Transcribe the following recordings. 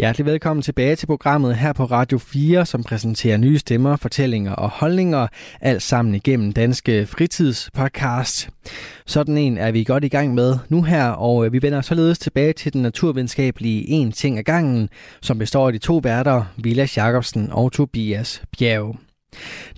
Hjertelig velkommen tilbage til programmet her på Radio 4, som præsenterer nye stemmer, fortællinger og holdninger, alt sammen igennem Danske Fritidspodcast. Sådan en er vi godt i gang med nu her, og øh, vi vender således tilbage til den naturvidenskabelige En ting ad gangen, som består af de to værter, Vilas Jacobsen og Tobias Bjerg.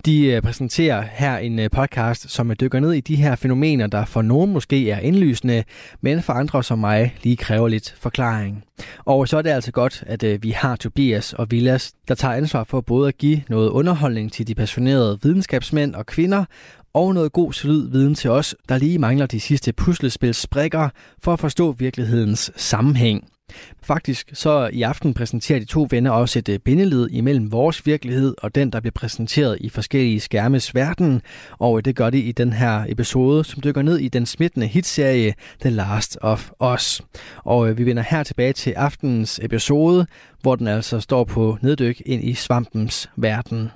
De øh, præsenterer her en øh, podcast, som øh, dykker ned i de her fænomener, der for nogen måske er indlysende, men for andre som mig lige kræver lidt forklaring. Og så er det altså godt, at vi har Tobias og Villas, der tager ansvar for både at give noget underholdning til de passionerede videnskabsmænd og kvinder, og noget god solid viden til os, der lige mangler de sidste puslespilsbrikker for at forstå virkelighedens sammenhæng. Faktisk så i aften præsenterer de to venner også et øh, bindeled imellem vores virkelighed og den, der bliver præsenteret i forskellige skærmes verden. Og øh, det gør de i den her episode, som dykker ned i den smittende hitserie The Last of Us. Og øh, vi vender her tilbage til aftenens episode, hvor den altså står på neddyk ind i svampens verden.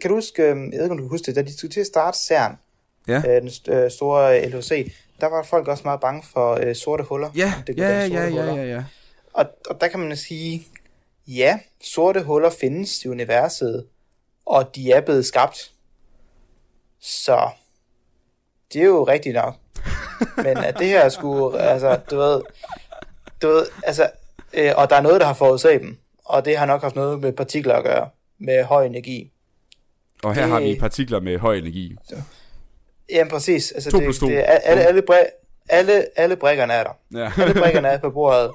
Kan du huske, jeg ved ikke om du kan huske det, da de skulle til at starte CERN, Ja. den store LHC, der var folk også meget bange for øh, sorte huller. Ja, Det ja, ja, ja, huller. ja, ja. Og, og der kan man sige, ja, sorte huller findes i universet, og de er blevet skabt. Så det er jo rigtigt nok. Men at det her skulle, altså, du ved, du ved, altså, øh, og der er noget, der har forudset dem, og det har nok haft noget med partikler at gøre, med høj energi. Og her Det- har vi partikler med høj energi. Jamen præcis, altså To det, plus to. det alle, alle, bri- alle, alle brikkerne er der. Ja. Alle brikkerne er på bordet.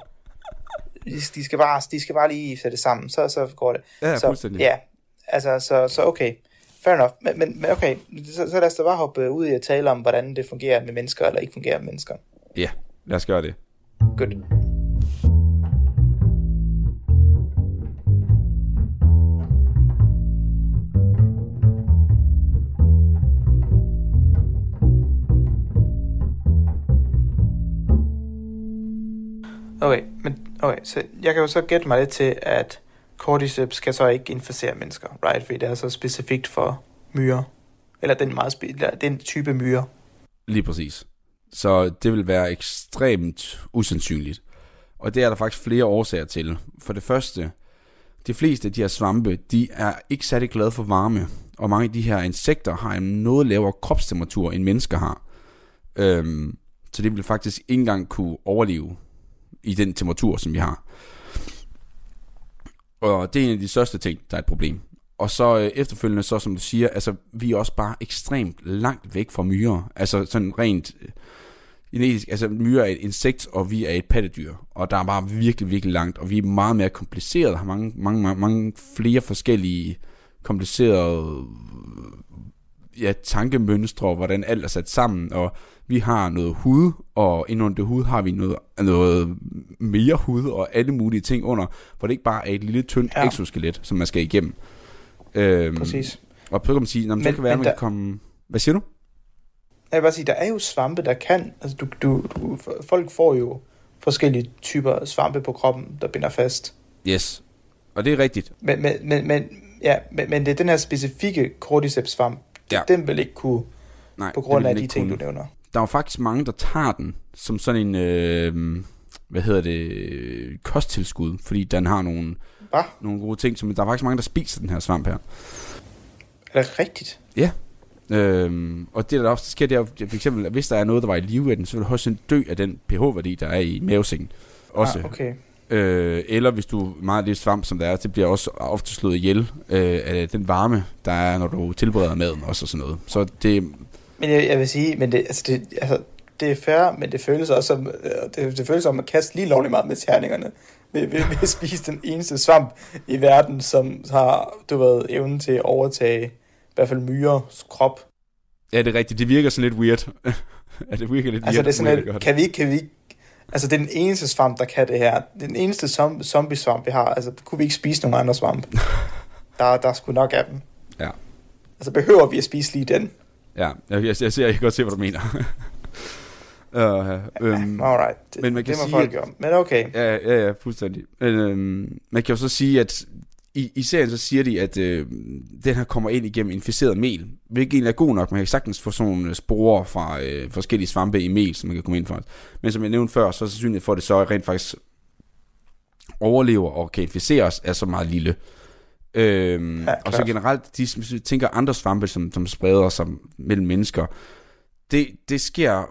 De, de, skal bare, de skal bare lige sætte sammen, så, så går det. Ja, så, fuldstændig. Ja, altså, så, så okay. Fair enough. Men, men, okay, så, så lad os da bare hoppe ud i at tale om, hvordan det fungerer med mennesker, eller ikke fungerer med mennesker. ja, lad os gøre det. Godt. Okay, men okay, så jeg kan jo så gætte mig lidt til, at cordyceps kan så ikke inficere mennesker, right? Fordi det er så specifikt for myrer. Eller den, meget spe- eller den type myrer. Lige præcis. Så det vil være ekstremt usandsynligt. Og det er der faktisk flere årsager til. For det første, de fleste af de her svampe, de er ikke særlig glade for varme. Og mange af de her insekter har en noget lavere kropstemperatur, end mennesker har. Øhm, så det vil faktisk ikke engang kunne overleve i den temperatur, som vi har. Og det er en af de største ting, der er et problem. Og så øh, efterfølgende, så som du siger, altså vi er også bare ekstremt langt væk fra myrer. Altså sådan rent øh, genetisk, altså myrer er et insekt, og vi er et pattedyr. Og der er bare virkelig, virkelig langt, og vi er meget mere kompliceret, har mange, mange, mange, mange flere forskellige komplicerede ja, tankemønstre, hvordan alt er sat sammen, og vi har noget hud, og inden det hud har vi noget, noget mere hud, og alle mulige ting under, hvor det ikke bare er et lille, tyndt Ja. exoskelet, som man skal igennem. Øhm, Præcis. Og så kan man sige, "Nå, men det kan være, at man der- kan komme... Hvad siger du? Jeg vil bare sige, der er jo svampe, der kan, altså du, du, du, folk får jo forskellige typer svampe på kroppen, der binder fast. Yes. Og det er rigtigt. Men, men, men, men, ja, men, men det er den her specifikke cordyceps svamp, Ja. den vil ikke kunne, Nej, på det grund af de ting, kunne. du nævner. Der er jo faktisk mange, der tager den som sådan en... Øh, hvad hedder det? Kosttilskud, fordi den har nogle, Hvad? nogle gode ting. Som, der er faktisk mange, der spiser den her svamp her. Er det rigtigt? Ja. Øhm, og det der også sker, det er for eksempel, at hvis der er noget, der var i live af den, så vil du også dø af den pH-værdi, der er i mavesækken. Også. Ah, okay. Øh, eller hvis du er meget lidt svamp, som der er, det bliver også ofte slået ihjel øh, af den varme, der er, når du tilbereder maden også og sådan noget. Så det, Men jeg, jeg vil sige, men det, altså det, altså, det er fair, men det føles også som, øh, det, det føles som at kaste lige lovligt meget med terningerne ved, ved, ved at spise den eneste svamp i verden, som har, du ved, evnen til at overtage i hvert fald myres krop. ja, det er rigtigt. Det virker sådan lidt weird. ja, det virker lidt Altså weird. det er sådan lidt, kan vi kan vi altså det er den eneste svamp, der kan det her. Det er den eneste som, zombie svamp, vi har. Altså kunne vi ikke spise nogen andre svamp? der, der er sgu nok af dem. Ja. Altså behøver vi at spise lige den? Ja, jeg, jeg, jeg, ser, jeg kan godt se, hvad du mener. uh, øhm, Alright, det, men man kan det må sige, folk at- gøre. Men okay. Ja, ja, ja, fuldstændig. Men, øhm, man kan jo så sige, at i, i serien så siger de, at øh, den her kommer ind igennem inficeret mel, hvilket egentlig er god nok. Man kan sagtens få sådan nogle sporer fra øh, forskellige svampe i mel, som man kan komme ind for. Men som jeg nævnte før, så er sandsynligheden for, at det så rent faktisk overlever og kan inficeres, er så meget lille. Øhm, Ja, og så generelt, de tænker andre svampe, som, som spreder sig mellem mennesker, det, det sker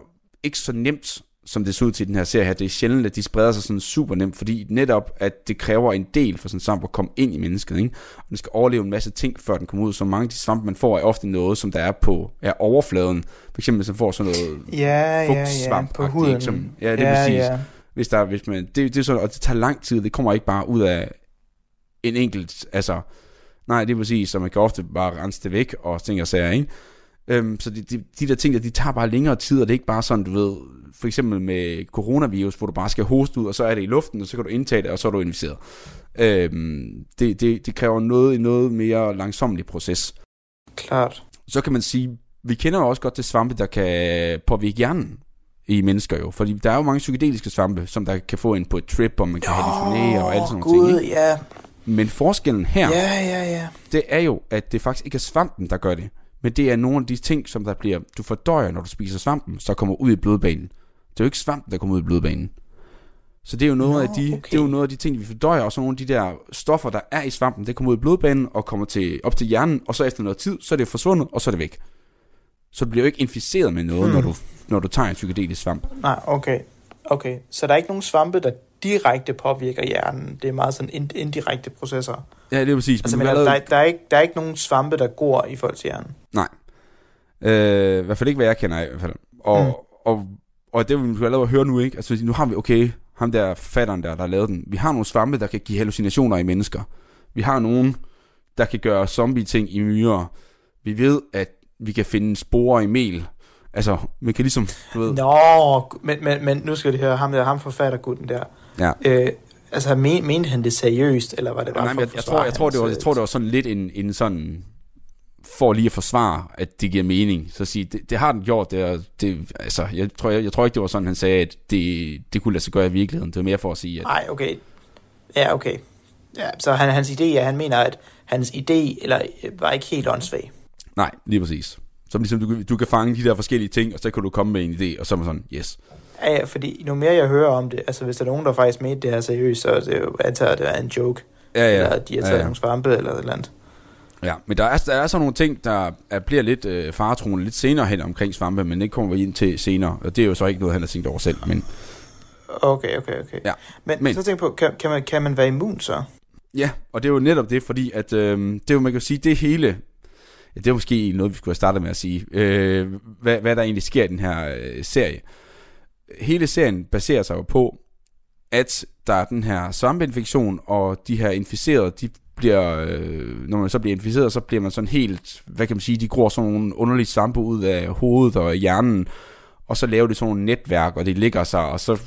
ikke så nemt, som det ser ud til i den her serie her. Det er sjældent, at de spreder sig sådan super nemt, fordi netop, at det kræver en del for sådan en svamp at komme ind i mennesket. Ikke? Og den skal overleve en masse ting, før den kommer ud. Så mange af de svampe, man får, er ofte noget, som der er på er overfladen. For eksempel, hvis man får sådan noget Ja, ja, ja, Fugtsvamp-agtigt, på huden. ikke? Som- ja, det er præcis. Ja. hvis der, hvis man, det, det er sådan, og det tager lang tid, det kommer ikke bare ud af en enkelt, altså, nej, det er præcis, så man kan ofte bare rense det væk, og ting og sager, ikke? Øhm, så de, de, de der ting, der, de tager bare længere tid, og det er ikke bare sådan, du ved, for eksempel med coronavirus, hvor du bare skal hoste ud, og så er det i luften, og så kan du indtage det, og så er du inficeret. Øhm, det, det, det kræver noget, en noget mere langsomlig proces. Klart. Så kan man sige, vi kender jo også godt til svampe, der kan påvirke hjernen i mennesker jo, fordi der er jo mange psykedeliske svampe, som der kan få en på et trip, og man kan hallucinere og alt sådan nogle Gud, ting. Ikke? ja. Men forskellen her, Ja, ja, ja. det er jo, at det faktisk ikke er svampen, der gør det, men det er nogle af de ting, som der bliver, du fordøjer, når du spiser svampen, så kommer ud i blodbanen. Det er jo ikke svampen, der kommer ud i blodbanen. Så det er jo noget, Nå, af, de, okay. det er jo noget af de ting, vi fordøjer, og så nogle af de der stoffer, der er i svampen, det kommer ud i blodbanen og kommer til, op til hjernen, og så efter noget tid, så er det forsvundet, og så er det væk. Så du bliver jo ikke inficeret med noget, hmm. når, du, når du tager en psykedelisk svamp. Nej, okay. Okay, så der er ikke nogen svampe, der direkte påvirker hjernen. Det er meget sådan ind- indirekte processer. Ja, det er præcis. Altså, men men der, har der, der, er ikke, der er ikke nogen svampe, der går i folks hjerne. Nej. Øh, I hvert fald ikke, hvad jeg kender i hvert fald. Og, Mm. og, og det vil vi allerede høre nu, ikke? Altså, nu har vi, okay, ham der forfatteren der, der lavet den. Vi har nogle svampe, der kan give hallucinationer i mennesker. Vi har nogen, der kan gøre zombie-ting i myrer. Vi ved, at vi kan finde sporer i mel. Altså, man kan ligesom, du ved... Nå, men, men, men nu skal det høre ham der, ham forfattergutten der. Ja. Øh, altså, men, mente han det seriøst, eller var det bare Nej, for jeg, jeg, tror, jeg, tror, det var, jeg tror, det var sådan lidt en, en sådan for lige at forsvare, at det giver mening. Så at sige, det, det har den gjort. Det, er, det, altså, jeg, tror, jeg, jeg tror ikke, det var sådan, han sagde, at det, det kunne lade sig gøre i virkeligheden. Det var mere for at sige, at Nej, okay. Ja, okay. Ja, så han, hans idé er, han mener, at hans idé eller, øh, var ikke helt åndssvag. nej, lige præcis. Så ligesom du, du kan fange de der forskellige ting, og så kan du komme med en idé, og så er man sådan, yes. Ja, fordi nu mere jeg hører om det, altså hvis der er nogen, der faktisk mente det her seriøst, så er det jo, antager, at det er en joke. Ja, ja. Eller de har taget ja, ja. nogle svampe eller et eller andet. Ja, men der er, der er så nogle ting, der er, bliver lidt øh, faretroende lidt senere hen omkring svampe, men det kommer vi ind til senere. Og det er jo så ikke noget, han har tænkt over selv. Men Okay, okay, okay. Ja, Men, men- så tænk på, kan, kan, man, kan man være immun så? ja, og det er jo netop det, fordi at, øh, det er jo, man kan sige, det hele, ja, det er måske noget, vi skulle have startet med at sige, øh, hvad, hvad der egentlig sker i den her øh, serie. Hele serien baserer sig jo på, at der er den her svampeinfektion, og de her inficerede, de bliver, øh, når man så bliver inficeret, så bliver man sådan helt, hvad kan man sige, de gror sådan nogle underlige svampe ud af hovedet og hjernen, og så laver de sådan nogle netværk, og det ligger sig, og så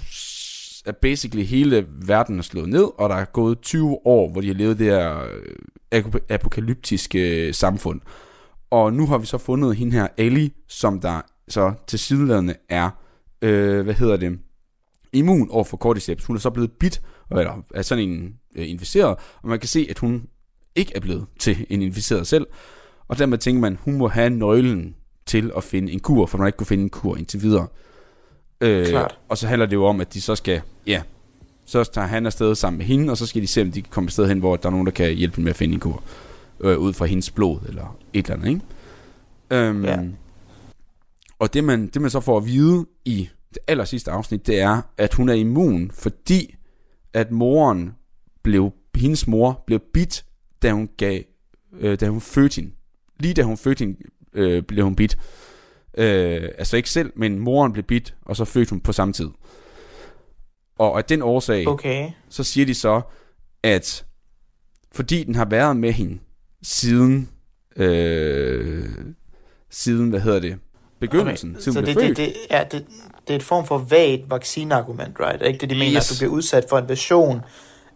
er basically hele verden er slået ned, og der er gået 20 år, hvor de har levet det her øh, apokalyptiske øh, samfund. Og nu har vi så fundet hende her, Ellie, som der så til sideladende er, øh, hvad hedder det, immun over for cordyceps. Hun er så blevet bit, eller er sådan en øh, inficeret, og man kan se, at hun ikke er blevet til en inficeret selv. Og dermed tænker man, hun må have nøglen til at finde en kur, for man har ikke kunne finde en kur indtil videre. Øh, Klart. og så handler det jo om, at de så skal, ja, så tager han afsted sammen med hende, og så skal de se, om de kan komme afsted hen, hvor der er nogen, der kan hjælpe dem med at finde en kur. Øh, ud fra hendes blod, eller et eller andet, ikke? Øhm, Ja. Og det man, det man så får at vide i det aller sidste afsnit, det er, at hun er immun, fordi at moren blev, hendes mor blev bit, da hun gav, øh, da hun fødte hende. Lige da hun fødte hende, øh, blev hun bit. Øh, altså ikke selv, men moren blev bit, og så fødte hun på samme tid. Og af den årsag, Okay. så siger de så, at fordi den har været med hende siden, øh, siden, hvad hedder det, begyndelsen, okay. siden så det, det, det, ja, det, det er et form for vagt vaccineargument, right? Ikke det, de mener, Yes. at du bliver udsat for en version?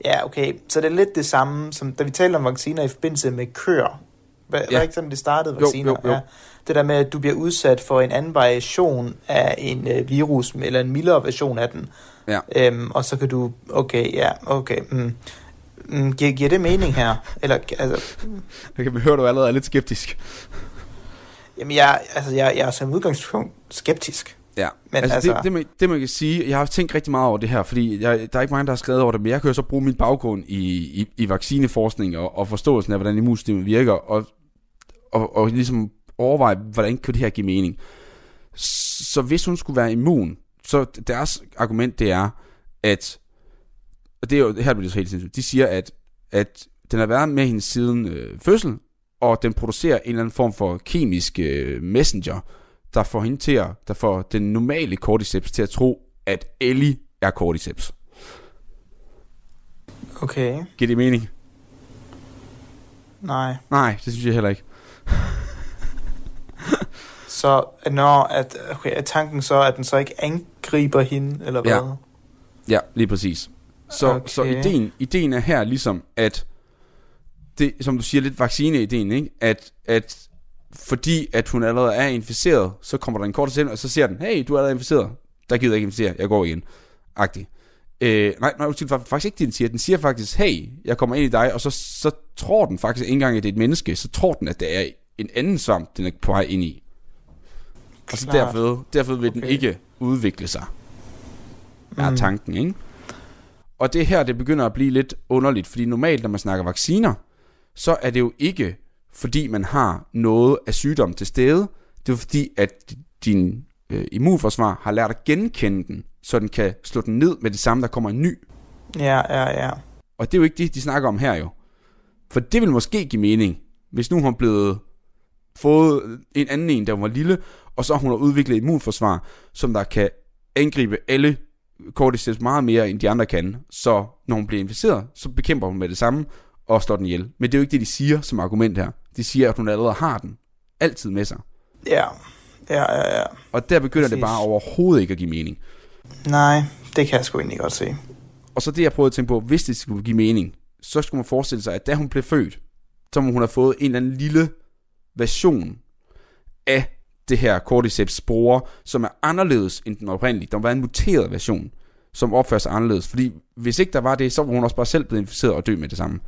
Ja, okay. Så det er lidt det samme, som da vi talte om vacciner i forbindelse med køer. Var, Ja. var ikke sådan, det startede Jo, vacciner? jo, jo. Ja. Det der med, at du bliver udsat for en anden variation af en øh, virus, eller en mildere version af den. Ja. Øhm, og så kan du, okay, ja, okay. Mm. Mm, giver, giver det mening her? Eller, altså, Jeg kan høre, at du allerede er lidt skeptisk. Jamen, jeg, altså, jeg, jeg er som udgangspunkt skeptisk. Ja, Men altså, altså- Det, det, man, det man kan sige, jeg har tænkt rigtig meget over det her, fordi jeg, der er ikke mange, der har skrevet over det, men jeg kan jo så bruge min baggrund i, i, i vaccineforskning og, og forståelsen af, hvordan immunsystemet virker, og, og, og ligesom overveje, hvordan kan det her give mening. Så hvis hun skulle være immun, så deres argument det er, at, og det er jo, her bliver det så helt sindssygt, de siger, at, at den har været med hende siden øh, fødsel, og den producerer en eller anden form for kemisk øh, messenger, der får hende til at, der får den normale cordyceps til at tro, at Ellie er cordyceps. Okay, Giver det mening? nej. Nej, det synes jeg heller ikke. Så når at, okay, er tanken så, at den så ikke angriber hende, eller hvad? Ja. Ja, lige præcis. Så, okay. så ideen, ideen er her ligesom, at det, som du siger, lidt vaccineideen, ikke? At, at fordi at hun allerede er inficeret, så kommer der en kort ind, og så siger den, hey, du er allerede inficeret. Der gider jeg ikke inficere, jeg går igen. Agtig. Øh, nej, nej, undskyld, fa- faktisk ikke det, den siger. Den siger faktisk, hey, jeg kommer ind i dig, og så, så tror den faktisk ikke engang, at det er et menneske, så tror den, at det er en anden svamp, den er på vej ind i. Og så derfor, derfor vil den Okay. ikke udvikle sig. Er Mm. tanken, ikke? Og det her, det begynder at blive lidt underligt, fordi normalt, når man snakker vacciner, så er det jo ikke, fordi man har noget af sygdom til stede. Det er fordi, at din øh, immunforsvar har lært at genkende den, så den kan slå den ned med det samme, der kommer en ny. Ja, ja, ja. Og det er jo ikke det, de snakker om her jo. For det vil måske give mening, hvis nu hun blevet fået en anden en, der var lille, og så hun har udviklet et immunforsvar, som der kan angribe alle cordyceps meget mere, end de andre kan. Så når hun bliver inficeret, så bekæmper hun med det samme og slår den ihjel. Men det er jo ikke det, de siger som argument her. De siger, at hun allerede har den. Altid med sig. Ja, ja, ja, ja. Og der begynder Præcis. det bare overhovedet ikke at give mening. Nej, det kan jeg sgu egentlig godt se. Og så det, jeg prøvede at tænke på, hvis det skulle give mening, så skulle man forestille sig, at da hun blev født, så må hun have fået en eller anden lille version af det her cordyceps spore, som er anderledes end den oprindelige. Der var en muteret version, som opfører sig anderledes. Fordi hvis ikke der var det, så var hun også bare selv blevet inficeret og dø med det samme.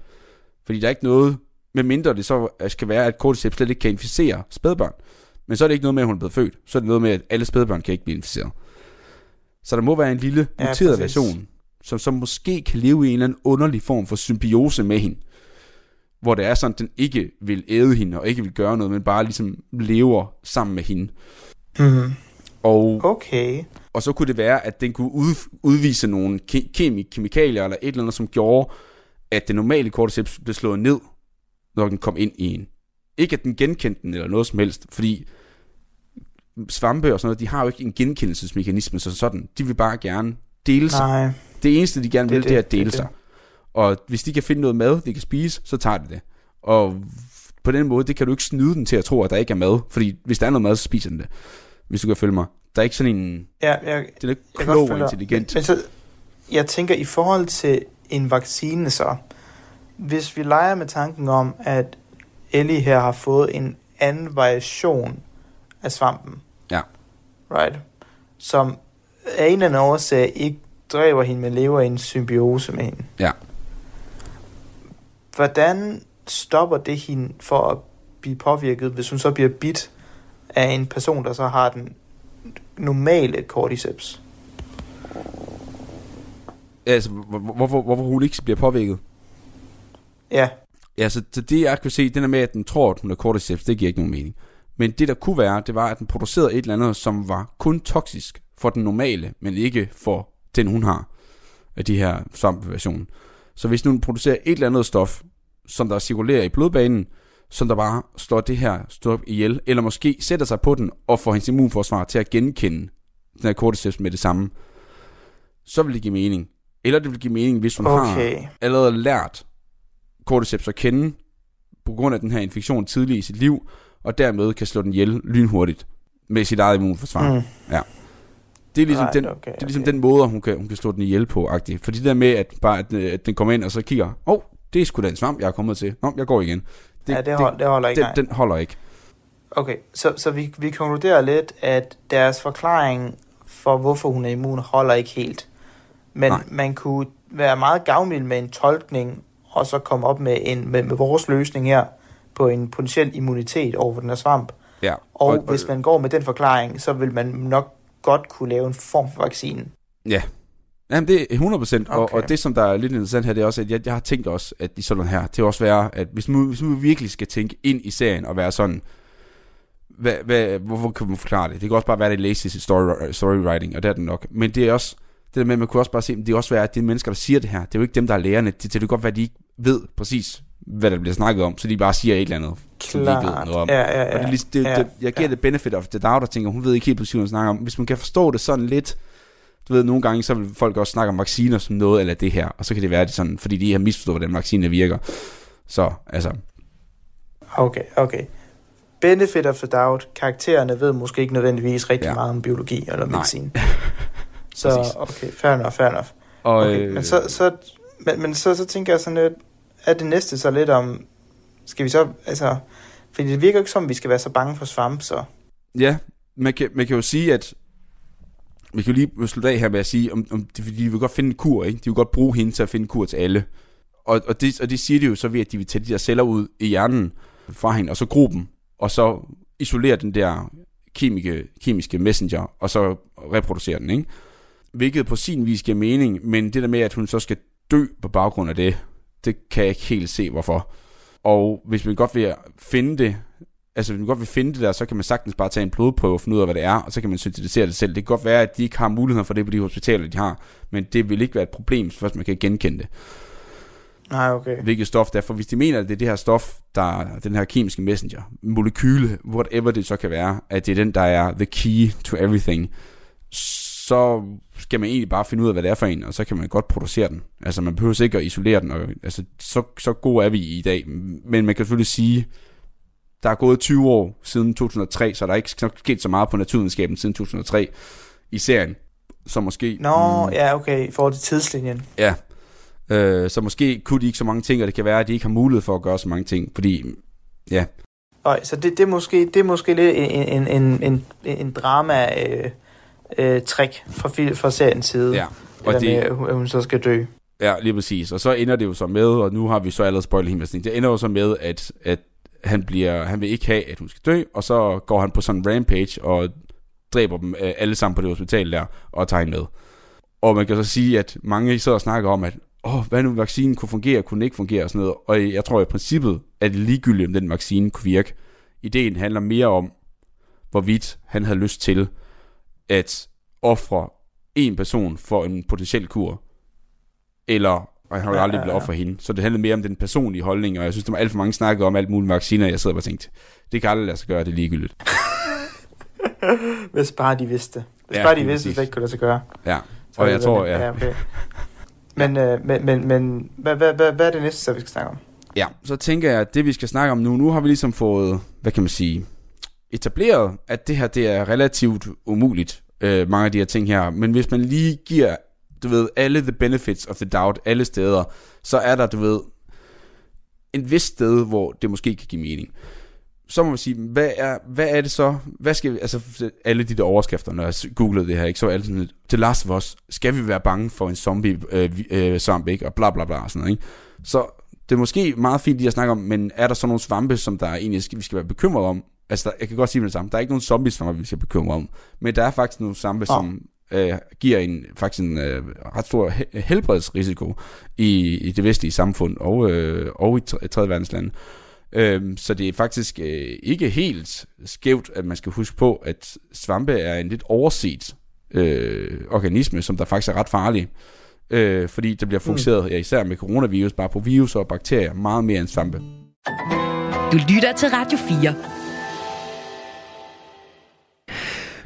Fordi der er ikke noget, med mindre det så skal være, at cordyceps slet ikke kan inficere spædbørn. Men så er det ikke noget med, at hun er blevet født. Så er det noget med, at alle spædbørn kan ikke blive inficeret. Så der må være en lille Ja, muteret præcis. version, som, som måske kan leve i en eller anden underlig form for symbiose med hende. Hvor det er sådan, at den ikke vil æde hende, og ikke vil gøre noget, men bare ligesom lever sammen med hende. Mm. Og, Okay. og så kunne det være, at den kunne ud, udvise nogle ke- kemi- kemikalier, eller et eller andet, som gjorde, at den normale cordyceps blev slået ned, når den kom ind i en. Ikke at den genkendte den, eller noget som helst, fordi svampe og sådan noget, de har jo ikke en genkendelsesmekanisme som sådan. De vil bare gerne dele sig. Nej. Det eneste, de gerne Det er vil, det, er det, at det er dele det. sig. Og hvis de kan finde noget mad, de kan spise, så tager de det. Og på den måde, det kan du ikke snyde den til at tro, at der ikke er mad. Fordi hvis der er noget mad, så spiser den det. Hvis du kan følge mig. Der er ikke sådan en... Ja, jeg, Den er ikke klog og intelligent. Men, men så, jeg tænker, i forhold til en vaccine så, hvis vi leger med tanken om, at Ellie her har fået en anden variation af svampen. Ja. Right? Som af en eller anden årsag ikke dræber hende, men lever i en symbiose med hende. Ja. Hvordan stopper det hende for at blive påvirket, hvis hun så bliver bit af en person, der så har den normale cordyceps? Altså, hvor- hvor- hvorfor, hvorfor hun ikke bliver påvirket? Ja, Ja, så, så det jeg kan se, den er med, at den tror, at hun er cordyceps, det giver ikke nogen mening. Men det der kunne være, det var, at den producerede et eller andet, som var kun toksisk for den normale, men ikke for den, hun har af de her svampeversioner. Så hvis nu den producerer et eller andet stof, som der cirkulerer i blodbanen, som der bare slår det her stof ihjel, eller måske sætter sig på den og får hendes immunforsvar til at genkende den her cordyceps med det samme, så vil det give mening. Eller det vil give mening, hvis hun har okay. allerede lært cordyceps at kende på grund af den her infektion tidligt i sit liv, og dermed kan slå den ihjel lynhurtigt med sit eget immunforsvar. Mm. Mm. Det er ligesom, Right, den, okay, det er ligesom okay. den måde, hun kan, hun kan slå den ihjel på. -agtigt. For det der med, at, bare, at, øh, at den kommer ind og så kigger, åh, oh, det er sgu da en svamp, jeg er kommet til. Nå, jeg går igen. Det, ja, det, hold, det holder ikke. den, den holder ikke. Okay, så, så vi, vi konkluderer lidt, at deres forklaring for, hvorfor hun er immun, holder ikke helt. Men Nej. man kunne være meget gavmild med en tolkning og så komme op med, en, med, med vores løsning her på en potentiel immunitet over for den her svamp. Ja. Og, og hvis man går med den forklaring, så vil man nok godt kunne lave en form for vaccine. Ja. Jamen, det er 100 procent, okay. og, og det, som der er lidt interessant her, det er også, at jeg, jeg har tænkt også, at i sådan her, det vil også være, at hvis man, hvis man virkelig skal tænke ind i serien og være sådan, hvad, hvad, hvorfor kan man forklare det? Det kan også bare være, det er lazy story, storywriting, og det er den nok. Men det er også, det der med, at man kunne også bare se, det kan også være, at de mennesker, der siger det her, det er jo ikke dem, der er lærerne. Det, det kan godt være, at de ikke ved præcis, hvad der bliver snakket om, så de bare siger et eller andet, som de ikke ved Klart. noget om. Ja, ja, ja. Og det, ligesom- det, ja, det, jeg giver ja. det benefit of the doubt, og tænker, hun ved ikke helt præcis, hvad hun snakker om. Hvis man kan forstå det sådan lidt, du ved, nogle gange, så vil folk også snakke om vacciner som noget, eller det her, og så kan det være, at det sådan, fordi de har misforstået, hvordan vacciner virker. Så, altså, Okay, okay. Benefit of the doubt. Karaktererne ved måske ikke nødvendigvis rigtig Ja. meget om biologi eller medicin. så Præcis. okay, fair enough, fair enough. og, Okay, øh, men så, så, men, men så, så tænker jeg sådan lidt, er det næste så lidt om, skal vi så, altså, fordi det virker jo ikke som, vi skal være så bange for svamp, så. Ja, man kan, man kan jo sige, at vi kan jo lige slutte af her med at sige, om, om de, de vil godt finde en kur, ikke? De vil godt bruge hende til at finde en kur til alle. Og, og, det, og det siger de jo så ved, at de vil tage de der celler ud i hjernen fra hende, og så dem, og så isolere den der kemiske, kemiske messenger, og så reproducere den, ikke? Hvilket på sin vis giver mening, men det der med, at hun så skal dø på baggrund af det, det kan jeg ikke helt se, hvorfor. Og hvis man godt vil finde det, altså hvis man godt vil finde det der, så kan man sagtens bare tage en blodprøve og finde ud af, hvad det er, og så kan man syntetisere det selv. Det kan godt være, at de ikke har mulighed for det på de hospitaler, de har, men det vil ikke være et problem, hvis først man kan genkende det. Nej, okay. Hvilket stof det er, for hvis de mener, at det er det her stof, der er den her kemiske messenger, molekyle, whatever det så kan være, at det er den, der er the key to everything, så skal man egentlig bare finde ud af, hvad det er for en, og så kan man godt producere den. Altså man behøver ikke at isolere den, og, altså så, så gode er vi i dag. Men man kan selvfølgelig sige, der er gået 20 år siden 2003, så der er ikke sket så meget på naturvidenskaben siden 2003 i serien. Så måske... Nå, ja, okay, i forhold til tidslinjen. Ja. Øh, så måske kunne de ikke så mange ting, og det kan være, at de ikke har mulighed for at gøre så mange ting, fordi... Ja, Og, så det, det, er måske, det er måske lidt en, en, en, en, en drama øh, øh, trick fra, fra seriens side. ja. Og det, med, det, at hun- at hun så skal dø. ja, lige præcis. Og så ender det jo så med, og nu har vi så allerede spoilet hende det ender jo så med, at, at han, bliver, han vil ikke have, at hun skal dø, og så går han på sådan en rampage og dræber dem øh, alle sammen på det hospital der, og tager hende med. Og man kan så sige, at mange sidder og snakker om, at åh, hvad nu vaccinen kunne fungere, kunne den ikke fungere og sådan noget. Og jeg tror i princippet, at det ligegyldigt, om den vaccine kunne virke. Ideen handler mere om, hvorvidt han havde lyst til at ofre en person for en potentiel kur, eller og han har jo aldrig blevet offer hende. Så det handler mere om den personlige holdning, og jeg synes, der var alt for mange snakker om alt muligt vacciner, jeg sidder og tænkte, det kan aldrig lade sig gøre, det er ligegyldigt. Hvis bare de vidste. Hvis Ja, bare de vidste, at det ikke kunne lade sig gøre. Ja, og jeg tror, ja, okay. Men, øh, men, men, men hvad, hvad, hvad, hvad er det næste, så vi skal snakke om? Ja, så tænker jeg, at det vi skal snakke om nu, nu har vi ligesom fået, hvad kan man sige, etableret, at det her det er relativt umuligt, øh, mange af de her ting her. Men hvis man lige giver, du ved, alle the benefits of the doubt, alle steder, så er der, du ved, en vis sted, hvor det måske kan give mening. Så må man sige, hvad er, hvad er det så? Hvad skal vi, altså alle de der overskrifter, når jeg googlede det her, ikke, så var alle sådan, til Last of Us, skal vi være bange for en zombie, øh, øh, zombie, ikke? og bla bla bla, og sådan noget, ikke? Så det er måske meget fint lige at snakke om, men er der så nogle svampe, som der egentlig skal, vi skal være bekymret om? Altså, der, jeg kan godt sige med det samme. Der er ikke nogen zombiesvampe, vi skal bekymre om. Men der er faktisk nogle svampe, Nå. som øh, giver en faktisk en øh, ret stor he- helbredsrisiko i, i det vestlige samfund og, øh, og i tre- tredje verdenslande. Øhm, så det er faktisk øh, ikke helt skævt, at man skal huske på, at svampe er en lidt overset øh, organisme, som der faktisk er ret farlig. Øh, fordi der bliver fokuseret, ja, især med coronavirus, bare på virus og bakterier, meget mere end svampe. Du lytter til Radio 4.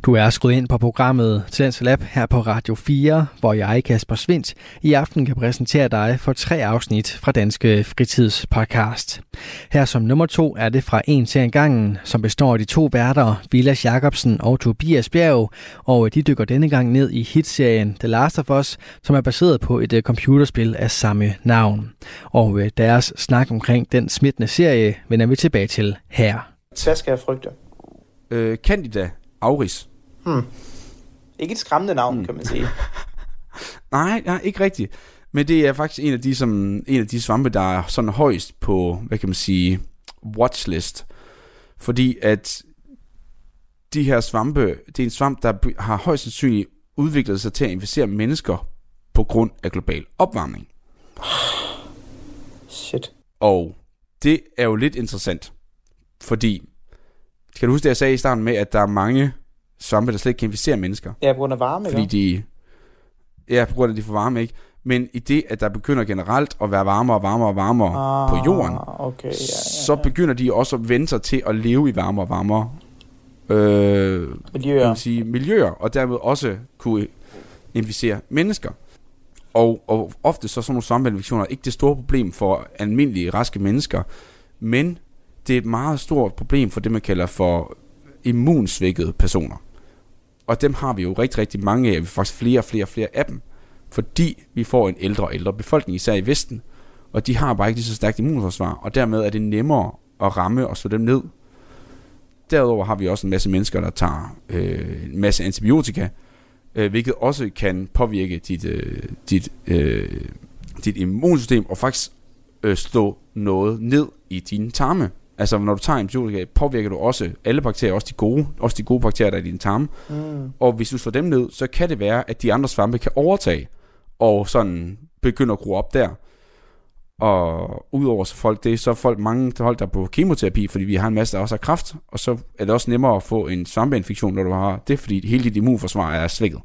Du er skruet ind på programmet Talents Lab her på Radio 4, hvor jeg, Kasper Svindt, i aften kan præsentere dig for tre afsnit fra Danske Fritidspodcast. Her som nummer to er det fra En til en gangen, som består af de to værter, Vilas Jacobsen og Tobias Bjerg, og de dykker denne gang ned i hitserien The Last of Us, som er baseret på et øh, computerspil af samme navn. Og øh, deres snak omkring den smittende serie vender vi tilbage til her. Hvad skal jeg frygte? Øh, Candida auris. Ikke et skræmmende navn, Mm. kan man sige. Nej, nej, ikke rigtigt. Men det er faktisk en af de, som, en af de svampe, der er sådan højst på, hvad kan man sige, watchlist. Fordi at de her svampe, det er en svamp, der har højst sandsynligt udviklet sig til at inficere mennesker på grund af global opvarmning. Shit. Og det er jo lidt interessant, fordi, kan du huske det, jeg sagde i starten med, at der er mange svampe, der slet ikke kan inficere mennesker? Ja, på grund af varme, Fordi ikke? de, ja, på grund af, at de for varme, ikke? Men i det, at der begynder generelt at være varmere og varmere og varmere ah, på jorden, Okay, ja, ja, så begynder de også at vende sig til at leve i varmere og varmere øh, Miljøer. man sige, miljøer, og dermed også kunne inficere mennesker. Og, og ofte så er sådan nogle svampeinfektioner ikke det store problem for almindelige raske mennesker, men det er et meget stort problem for det, man kalder for immunsvækkede personer. Og dem har vi jo rigtig, rigtig mange af, vi faktisk flere og flere og flere af dem, fordi vi får en ældre og ældre befolkning, især i Vesten, og de har bare ikke lige så stærkt immunforsvar, og dermed er det nemmere at ramme og slå dem ned. Derudover har vi også en masse mennesker, der tager øh, en masse antibiotika, øh, hvilket også kan påvirke dit, øh, dit, øh, dit immunsystem og faktisk øh, slå noget ned i dine tarme. Altså når du tager antibiotika, påvirker du også alle bakterier, også de gode, også de gode bakterier, der er i din tarme. Mm. Og hvis du slår dem ned, så kan det være, at de andre svampe kan overtage og sådan begynde at gro op der. Og udover så folk det, så er folk mange der folk der er på kemoterapi, fordi vi har en masse, der også har kræft, og så er det også nemmere at få en svampeinfektion, når du har det, fordi hele dit immunforsvar er svækket.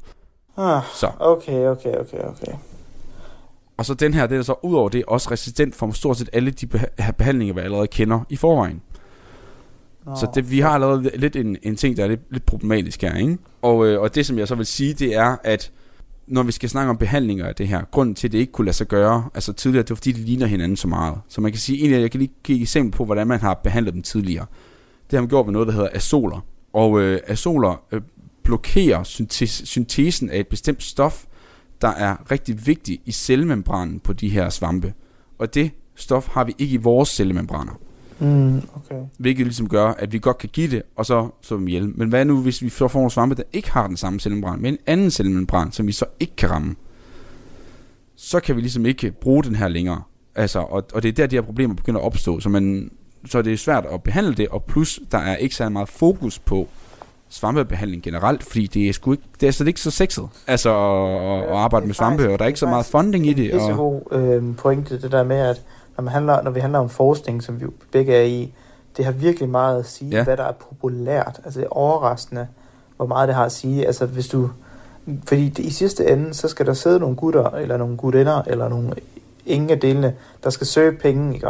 Ah, Så. okay, okay, okay, okay. Og så den her, den er så udover det også resistent for stort set alle de beha- behandlinger, vi allerede kender i forvejen. Nå, Så det, vi har allerede lidt en, en ting, der er lidt, lidt problematisk her, ikke? Og, øh, og det, som jeg så vil sige, det er, at når vi skal snakke om behandlinger af det her, grunden til, at det ikke kunne lade sig gøre, altså tidligere, det var fordi, de ligner hinanden så meget. Så man kan sige, egentlig, jeg kan lige give et eksempel på, hvordan man har behandlet dem tidligere. Det har man gjort med noget, der hedder azoler. Og øh, azoler øh, blokerer syntes, syntesen af et bestemt stof, der er rigtig vigtigt i cellemembranen på de her svampe. Og det stof har vi ikke i vores cellemembraner. Mm, okay. Hvilket ligesom gør, at vi godt kan give det, og så så vi ihjel. Men hvad nu, hvis vi så får nogle svampe, der ikke har den samme cellemembran, men en anden cellemembran, som vi så ikke kan ramme? Så kan vi ligesom ikke bruge den her længere. Altså, og, og det er der, de her problemer begynder at opstå. Så, man, så det er svært at behandle det, og plus, der er ikke så meget fokus på svampebehandling generelt, fordi det er, sgu ikke, det er slet ikke så sexet. Altså at, at arbejde med svampe, og der er ikke så meget funding i det. Det er Og, god øh, pointe, det der med, at når, man handler, når vi handler om forskning, som vi begge er i, det har virkelig meget at sige, Ja. hvad der er populært. Altså det er overraskende, hvor meget det har at sige. Altså hvis du... Fordi det, i sidste ende, så skal der sidde nogle gutter, eller nogle gutinder, eller nogle ingen af delene, der skal søge penge, ikke?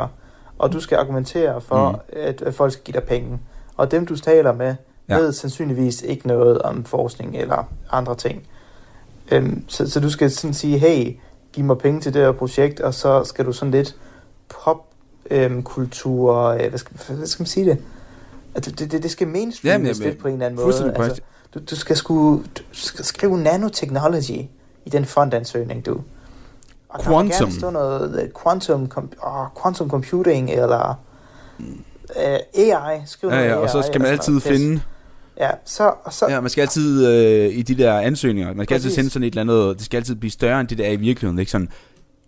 Og du skal argumentere for, mm. at, at folk skal give dig penge. Og dem, du taler med, Ja. ved sandsynligvis ikke noget om forskning eller andre ting. Øhm, så, så du skal sådan sige, hey, giv mig penge til det her projekt, og så skal du sådan lidt popkultur, øh, hvad, skal, hvad skal man sige det? At det, det, det skal mainstreames lidt på en eller anden måde. Altså, du, du, skal sku, du skal skrive nanotechnology i den fondansøgning, du. Og der Quantum. gerne stå noget øh, quantum, com, oh, quantum computing, eller øh, AI. Skriv ja, ja, og så AI skal man altid finde Ja, så, så Ja, man skal altid øh, i de der ansøgninger, man skal altid Præcis. sende sådan et eller andet, det skal altid blive større end det der er i virkeligheden, ikke sådan,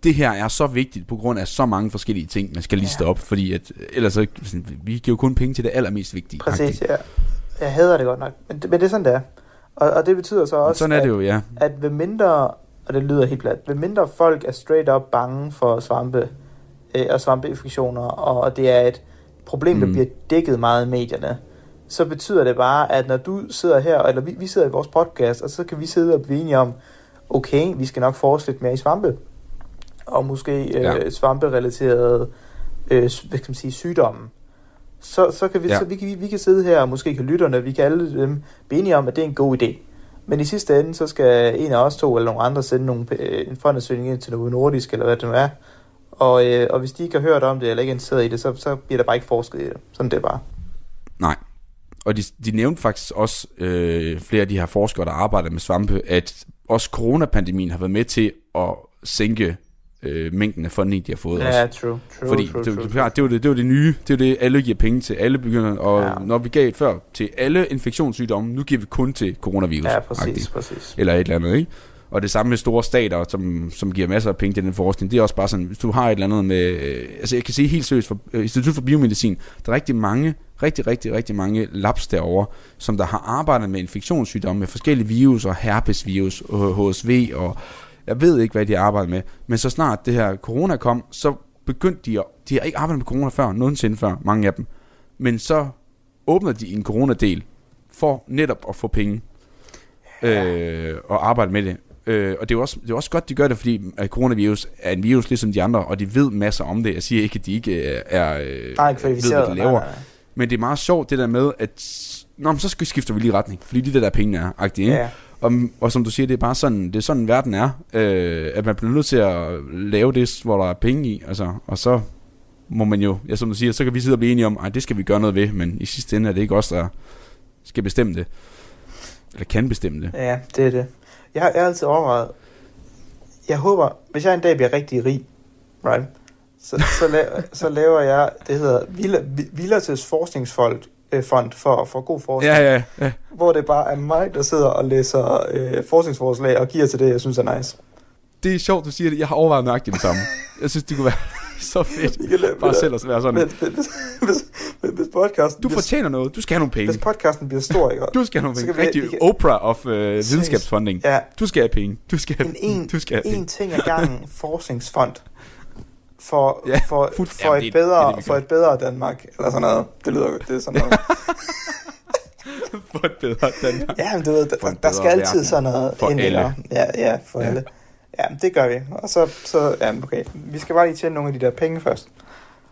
det her er så vigtigt på grund af så mange forskellige ting, man skal liste Ja. op, fordi at, ellers så, sådan, vi giver jo kun penge til det allermest vigtige. Præcis, ja. Jeg hader det godt nok. Men det, men det er sådan, det er. Og, og det betyder så også, Sådan er det jo, ja. at, at ved mindre, og det lyder helt plat, ved mindre folk er straight up bange for svampe øh, og svampeinfektioner, og, og det er et problem, der Mm. bliver dækket meget i medierne, så betyder det bare, at når du sidder her, eller vi, vi sidder i vores podcast, og så kan vi sidde og blive enige om, okay, vi skal nok forske lidt mere i svampe, og måske øh, Ja. ja. svamperelaterede øh, hvad kan man sige, sygdomme. Så, så kan vi, Ja. så vi, kan, vi, vi kan sidde her, og måske kan lytterne, vi kan alle dem blive enige om, at det er en god idé. Men i sidste ende, så skal en af os to eller nogle andre sende nogle, øh, en fondansøgning ind til noget nordisk, eller hvad det nu er. Og, øh, og hvis de ikke har hørt om det, eller ikke er interesseret i det, så, så bliver der bare ikke forsket i det. Sådan det er bare. Nej. Og de, de nævnte faktisk også, øh, flere af de her forskere, der arbejder med svampe, at også coronapandemien har været med til at sænke øh, mængden af funding, de har fået også. Ja, true, true, Fordi true, det, true, det, true. det, det, var det, det var det nye, det var det, alle giver penge til, alle begynder, og. Ja. når vi gav før til alle infektionssygdomme, nu giver vi kun til coronavirus. Ja, præcis, præcis. Eller et eller andet, ikke? Og det samme med store stater, som, som giver masser af penge til den forskning. Det er også bare sådan, hvis du har et eller andet med... Øh, altså jeg kan sige helt seriøst, for øh, Institut for Biomedicin, der er rigtig mange, rigtig, rigtig, rigtig mange labs derovre, som der har arbejdet med infektionssygdomme, med forskellige virus og herpesvirus, og HSV, og jeg ved ikke, hvad de arbejder med. Men så snart det her corona kom, så begyndte de at... De har ikke arbejdet med corona før, nogensinde før, mange af dem. Men så åbner de en coronadel for netop at få penge øh, og arbejde med det. Øh, og det er, også, det er også godt, de gør det, fordi at coronavirus er en virus ligesom de andre, og de ved masser om det. Jeg siger ikke, at de ikke øh, er, øh, Nej, ved, hvad de laver. Nej, nej. Men det er meget sjovt det der med, at Nå, men så skifter vi lige retning, fordi det der, der pengene er, agtigt, ikke? Ja. Og, og som du siger, det er bare sådan, det er sådan verden er, øh, at man bliver nødt til at lave det, hvor der er penge i, altså, og så må man jo, ja, som du siger, så kan vi sidde og blive enige om, at det skal vi gøre noget ved, men i sidste ende er det ikke os, der skal bestemme det, eller kan bestemme det. Ja, det er det. Jeg har, altid overvejet, jeg håber, hvis jeg en dag bliver rigtig rig, right, så, så, la- så laver jeg, det hedder Villa, Villates Forskningsfond øh, fond for, for god forskning, Ja, ja, ja. hvor det bare er mig, der sidder og læser øh, forskningsforslag og giver til det, jeg synes er nice. Det er sjovt, du siger det. Jeg har overvejet nøjagtigt det samme. Jeg synes, det kunne være så fedt. Vi kan lave- Bare selv at være sådan. Hvis, hvis, hvis, hvis, podcasten Du bliver, fortjener noget. Du skal have nogle penge. hvis podcasten bliver stor, ikke? Du skal have nogle penge. Rigtig vi kan- Oprah of uh, videnskabsfunding. Ja, Du skal have penge. Du skal have, en, en, du skal have en penge. ting ad gangen forskningsfond for, Ja, for, fuld- for, Jamen, et det- bedre, det det, for et bedre Danmark, eller sådan noget. Det lyder godt, det er sådan noget. For et bedre Danmark. Ja, men du ved, For der, der skal altid sådan noget For alle. Ja, ja, for ja. alle. Ja, det gør vi. Og så, så ja, okay. Vi skal bare lige tjene nogle af de der penge først.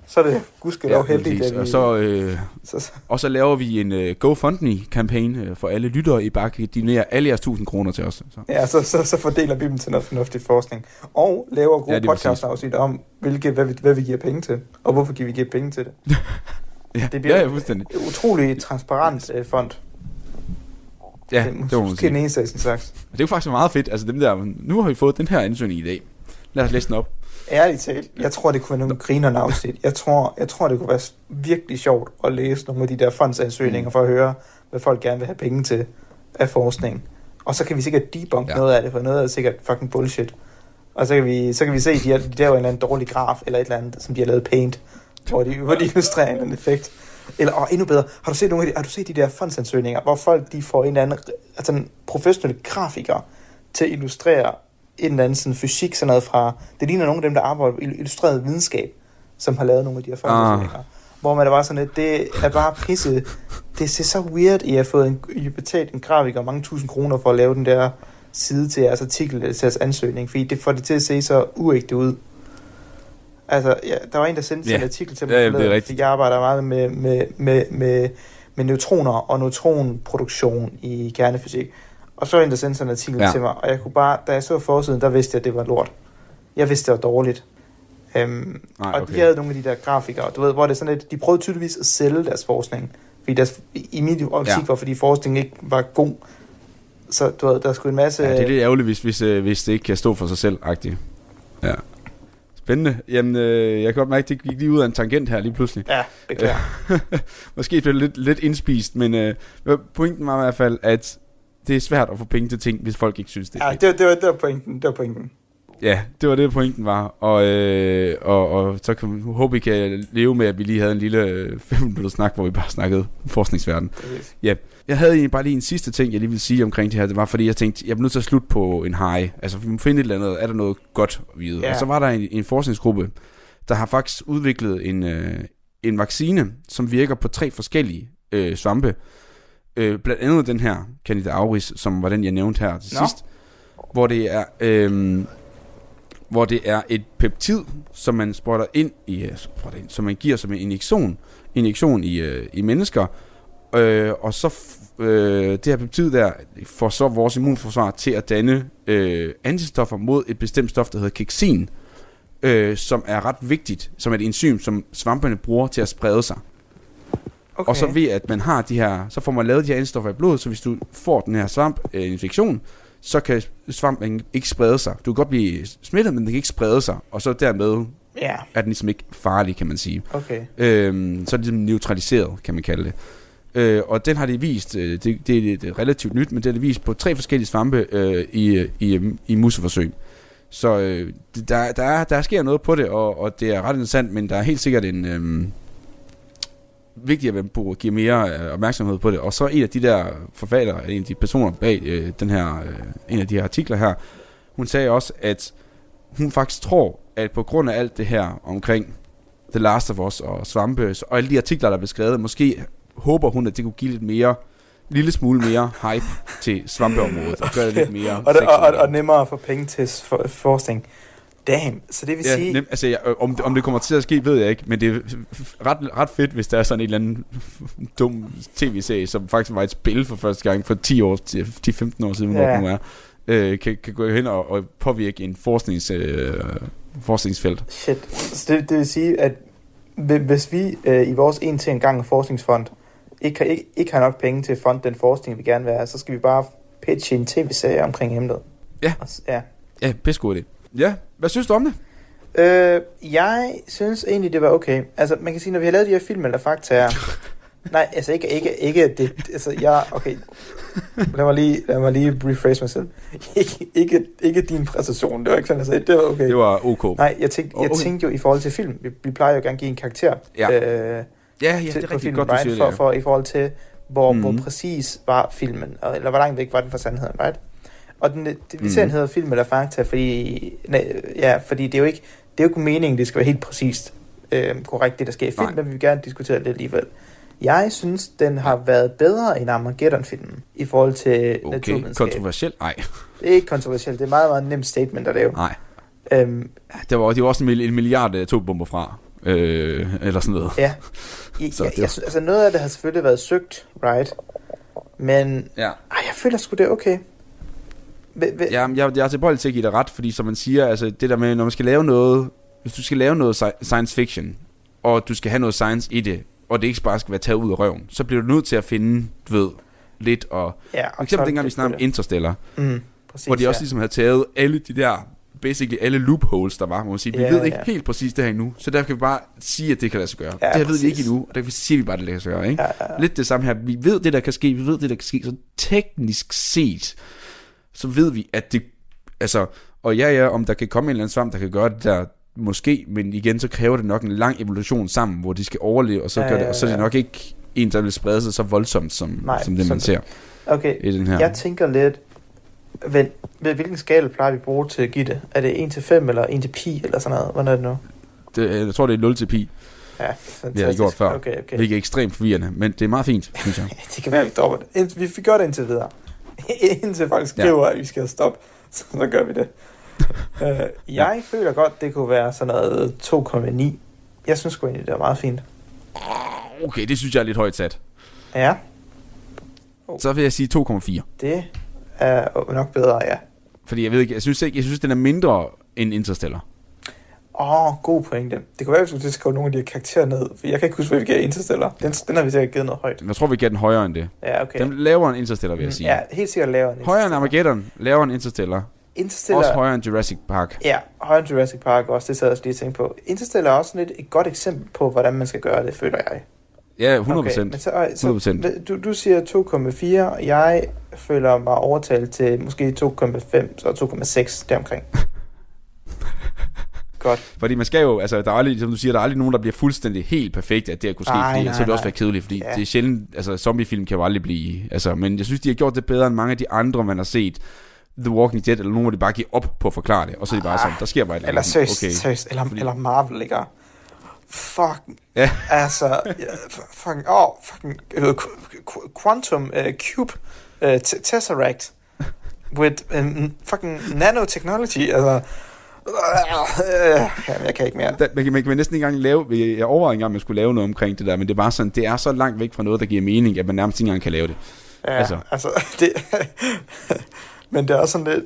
Så er det gudskelov ja, heldigt, at vi... Og så, øh, så, så, og så laver vi en uh, GoFundMe-kampagne øh, for alle lyttere. I bare kan donere alle jeres 1000 kroner til os. Så. ja, så, så, så fordeler vi dem til noget fornuftig forskning. Og laver gode Ja, podcast-afsnit om, hvilke, hvad, vi, hvad vi giver penge til. Og hvorfor giver vi giver penge til det. Ja, Det bliver- ja, ja, fuldstændig. Er utrolig transparent øh, fond. Ja, det det man måske den eneste af sin slags. Det er jo faktisk meget fedt. Altså dem der, nu har vi fået den her ansøgning i dag. Lad os læse den op. Ærligt talt, jeg tror, det kunne være nogle grinerne afsnit. Jeg tror, jeg tror, det kunne være virkelig sjovt at læse nogle af de der fondsansøgninger for at høre, hvad folk gerne vil have penge til af forskning. Og så kan vi sikkert debunk Ja. ja. noget af det, for noget er sikkert fucking bullshit. Og så kan vi, så kan vi se, at de, har, de laver en eller anden dårlig graf, eller et eller andet, som de har lavet paint, hvor de, hvor de illustrerer en eller anden effekt. Eller og endnu bedre, har du set nogle af de, har du set de der fondsansøgninger, hvor folk de får en eller anden, altså en professionel grafiker til at illustrere en eller anden sådan fysik, sådan noget fra, det ligner nogle af dem, der arbejder med illustreret videnskab, som har lavet nogle af de her fondsansøgninger. Ah. Hvor man er bare sådan lidt, det er bare pisse, det ser så weird, I har fået en, I har betalt en grafiker mange tusind kroner for at lave den der side til jeres artikel, til jeres ansøgning, fordi det får det til at se så uægte ud. Altså, ja, der var en, der sendte yeah. en artikel til mig, Ja, det er rigtigt. fordi jeg arbejder meget med, med, med, med, med neutroner og neutronproduktion i kernefysik. Og så var en, der sendte sådan en artikel Ja. til mig, og jeg kunne bare, da jeg så forsiden, der vidste jeg, at det var lort. Jeg vidste, det var dårligt. Øhm, Nej, og okay. de havde nogle af de der grafikere, du ved, hvor det er sådan lidt, de prøvede tydeligvis at sælge deres forskning. Fordi deres, i min optik Ja. ja. var, fordi forskningen ikke var god. Så du ved, der skulle en masse... Ja, det er lidt ærgerligt, hvis, hvis, øh, hvis det ikke kan stå for sig selv, agtigt. Ja. Spændende. Jamen, øh, jeg kan godt mærke, at det gik lige ud af en tangent her lige pludselig. Ja, beklager. Måske blev det lidt, lidt indspist, men øh, pointen var i hvert fald, at det er svært at få penge til ting, hvis folk ikke synes, det Ja, det, var- det, var, det var pointen. Det var pointen. Ja, det var det, pointen var. Og, øh, og, og så kan vi håbe, vi kan leve med, at vi lige havde en lille øh, fem minutter snak, hvor vi bare snakkede forskningsverden. Præcis. Jeg havde egentlig bare lige en sidste ting, jeg lige vil sige omkring det her. Det var, fordi jeg tænkte, jeg bliver nødt til at slutte på en high. Altså, vi må finde et eller andet. Er der noget godt vide? Ja. Og så var der en, en forskningsgruppe, der har faktisk udviklet en, øh, en vaccine, som virker på tre forskellige øh, svampe. Øh, blandt andet den her, Candida auris, som var den, jeg nævnte her til Nå. sidst. Hvor det er... Øh, hvor det er et peptid, som man sprøjter ind i, øh, sprøjter ind, som man giver som en injektion, injektion i, øh, i mennesker, øh, og så øh, det her peptid der får så vores immunforsvar til at danne øh, antistoffer mod et bestemt stof, der hedder keksin, øh, som er ret vigtigt, som er et enzym, som svampene bruger til at sprede sig. Okay. Og så ved at man har de her, så får man lavet de her antistoffer i blodet, så hvis du får den her svampinfektion, så kan svampen ikke sprede sig. Du kan godt blive smittet, men den kan ikke sprede sig, og så dermed Ja, er den ligesom ikke farlig, kan man sige. okay. Øhm, så er det ligesom neutraliseret, kan man kalde det. Øh, og den har de vist, øh, det, det, er- det er relativt nyt, men det har de vist på tre forskellige svampe øh, i, i, øh, i museforsøg. Så øh, der, der, er, der sker noget på det, og, og det er ret interessant, men der er helt sikkert en... Øh, vigtigt, at give mere øh, opmærksomhed på det. Og så en af de der forfattere, en af de personer bag øh, den her, øh, en af de her artikler her, hun sagde også, at hun faktisk tror, at på grund af alt det her omkring The Last of Us og svampe, og alle de artikler, der er beskrevet, måske håber hun, at det kunne give lidt mere, en lille smule mere hype til svampeområdet, og gøre det lidt mere Og, og, og, og nemmere at få penge til for, forskning. Damn, så det vil Ja, sige... nem, altså, jeg, om, det- om det kommer til at ske, ved jeg ikke, men det er ret, ret fedt, hvis der er sådan en eller anden dum tv-serie, som faktisk var et spil for første gang for 10 år, til 10-15 år siden, hvor Ja. nu er, øh, kan, kan gå hen og, og påvirke en forsknings, øh, forskningsfelt. Shit. Så det, det vil sige, at hvi- hvis vi øh, i vores en til en gang forskningsfond ikke, ikke, ikke har nok penge til at fonde den forskning, vi gerne vil have, så skal vi bare pitche en tv-serie omkring emnet. Ja. Og ja. Ja, bedst god idé. Ja, hvad synes du om det? Øh, jeg synes egentlig, det var okay. Altså, man kan sige, når vi har lavet de her film eller faktaer... nej, altså ikke, ikke, ikke det... Altså, jeg... Okay. Lad mig lige, lad mig lige rephrase mig selv. ikke, ikke, ikke din præstation. Det var ikke sådan, jeg sagde. Det var okay. Det var ok. Nej, jeg tænkte, jeg Okay. tænkte jo i forhold til film. Vi, vi plejer jo gerne at give en karakter. Ja. Øh, Ja, ja, til, det er rigtig filmen, godt, du right? siger for, det. for, i forhold til, hvor, mm. hvor Mhm. præcis var filmen, eller hvor langt væk var den fra sandheden, right? Og den, det, vi Mhm. ser, den hedder film eller fakta, fordi, nej, ja, fordi det er jo ikke, det er jo ikke meningen, det skal være helt præcist øh, korrekt, det der sker i film, Nej. men vi vil gerne diskutere det alligevel. Jeg synes, den har været bedre end Armageddon-filmen, i forhold til Okay, naturvidenskab. kontroversielt? Nej, Det er ikke kontroversielt, det er meget, meget nemt statement at lave. nej. Øhm, Der var, det var også en, mil- en milliard atombomber fra. Øh, eller sådan noget. Ja. I, Så jeg, jeg, synes- altså noget af det har selvfølgelig været søgt, right? Men Ja. ej, jeg føler sgu det er okay. Hva- hva- Ja, jeg, jeg er tilbøjelig til at give dig ret, fordi som man siger, altså det der med, når man skal lave noget, hvis du skal lave noget sci- science fiction, og du skal have noget science i det, og det ikke bare skal være taget ud af røven, så bliver du nødt til at finde, du ved, lidt og... ja, For eksempel dengang vi snakkede om. Interstellar, Mm, præcis, hvor de også ja. ligesom havde taget alle de der, basically alle loopholes, der var, må man sige. Vi Ja, ved ikke ja. helt præcis det her endnu, så derfor kan vi bare sige, at det kan lade sig gøre. Ja, det her ved vi ikke endnu, og derfor siger vi bare, at det kan lade sig gøre, ikke? Ja, ja. Lidt det samme her. Vi ved det, der kan ske. Vi ved det, der kan ske. Så teknisk set, så ved vi, at det... Altså, og ja, ja, om der kan komme en eller anden svamp, der kan gøre det der, måske, men igen, så kræver det nok en lang evolution sammen, hvor de skal overleve, og så, Ja, gør det, og så er det nok ikke en, der vil sprede sig så voldsomt, som, Nej, som det, man ser Okay, i den her. jeg tænker lidt, ved hvilken skala plejer vi at bruge til at give det? Er det 1 til 5 eller 1 til pi eller sådan noget? Hvordan er det nu? det, jeg tror, det er 0 til pi, Ja, det fantastisk. har jeg gjort før, Okay, okay. hvilket er ekstremt forvirrende, men det er meget fint, synes jeg. Det kan være, vi dropper det. Vi gjort det indtil videre. indtil folk skriver, ja. at vi skal stoppe, så, så gør vi det. uh, jeg føler godt, det kunne være sådan noget 2,9. Jeg synes sgu egentlig, det er meget fint. Okay, det synes jeg er lidt højt sat. Ja, Så vil jeg sige 2,4. det er nok bedre, ja. Fordi jeg ved ikke, jeg synes ikke, jeg synes, den er mindre end Interstellar. Åh, oh, god pointe. Det kunne være, at vi skulle nogle af de her karakterer ned, for jeg kan ikke huske, hvad vi gav Interstellar. Den, den har vi sikkert givet noget højt. Jeg tror, vi gav den højere end det. Ja, okay. Den lavere end Interstellar, vil jeg sige. Ja, helt sikkert lavere end Højere end Armageddon, lavere end Interstellar. Interstellar. Også højere end Jurassic Park. Ja, højere end Jurassic Park også, det sad jeg også lige og tænkte på. Interstellar er også et, et godt eksempel på, hvordan man skal gøre det, føler jeg. Ja, 100%. Okay, men så, så 100%. Du, du siger 2,4, og jeg føler mig overtalt til måske 2,5, så 2,6 deromkring. Godt. Fordi man skal jo, altså der er aldrig, som du siger, der er aldrig nogen, der bliver fuldstændig helt perfekt, at det her kunne ske, Nej, fordi nej, så vil det også nej. være kedeligt, fordi Ja. det er sjældent, altså zombiefilm kan jo aldrig blive, altså, men jeg synes, de har gjort det bedre end mange af de andre, man har set. The Walking Dead, eller nogen, hvor de bare giver op på at forklare det, og så er de bare sådan, der sker bare et Ah, Eller andet. seriøst, okay. seriøst eller, Fordi- eller Marvel, ikke? Fuck. Ja. Altså, fucking, åh, oh, fucking, qu- Quantum uh, Cube uh, Tesseract with um, fucking nanotechnology, altså, øh, jamen, jeg kan ikke mere. Der, man, kan, man kan næsten ikke engang lave, jeg overvejede engang, at man skulle lave noget omkring det der, men det er bare sådan, det er så langt væk fra noget, der giver mening, at man nærmest ikke engang kan lave det. Ja, altså, Altså. altså det, men det er også sådan lidt,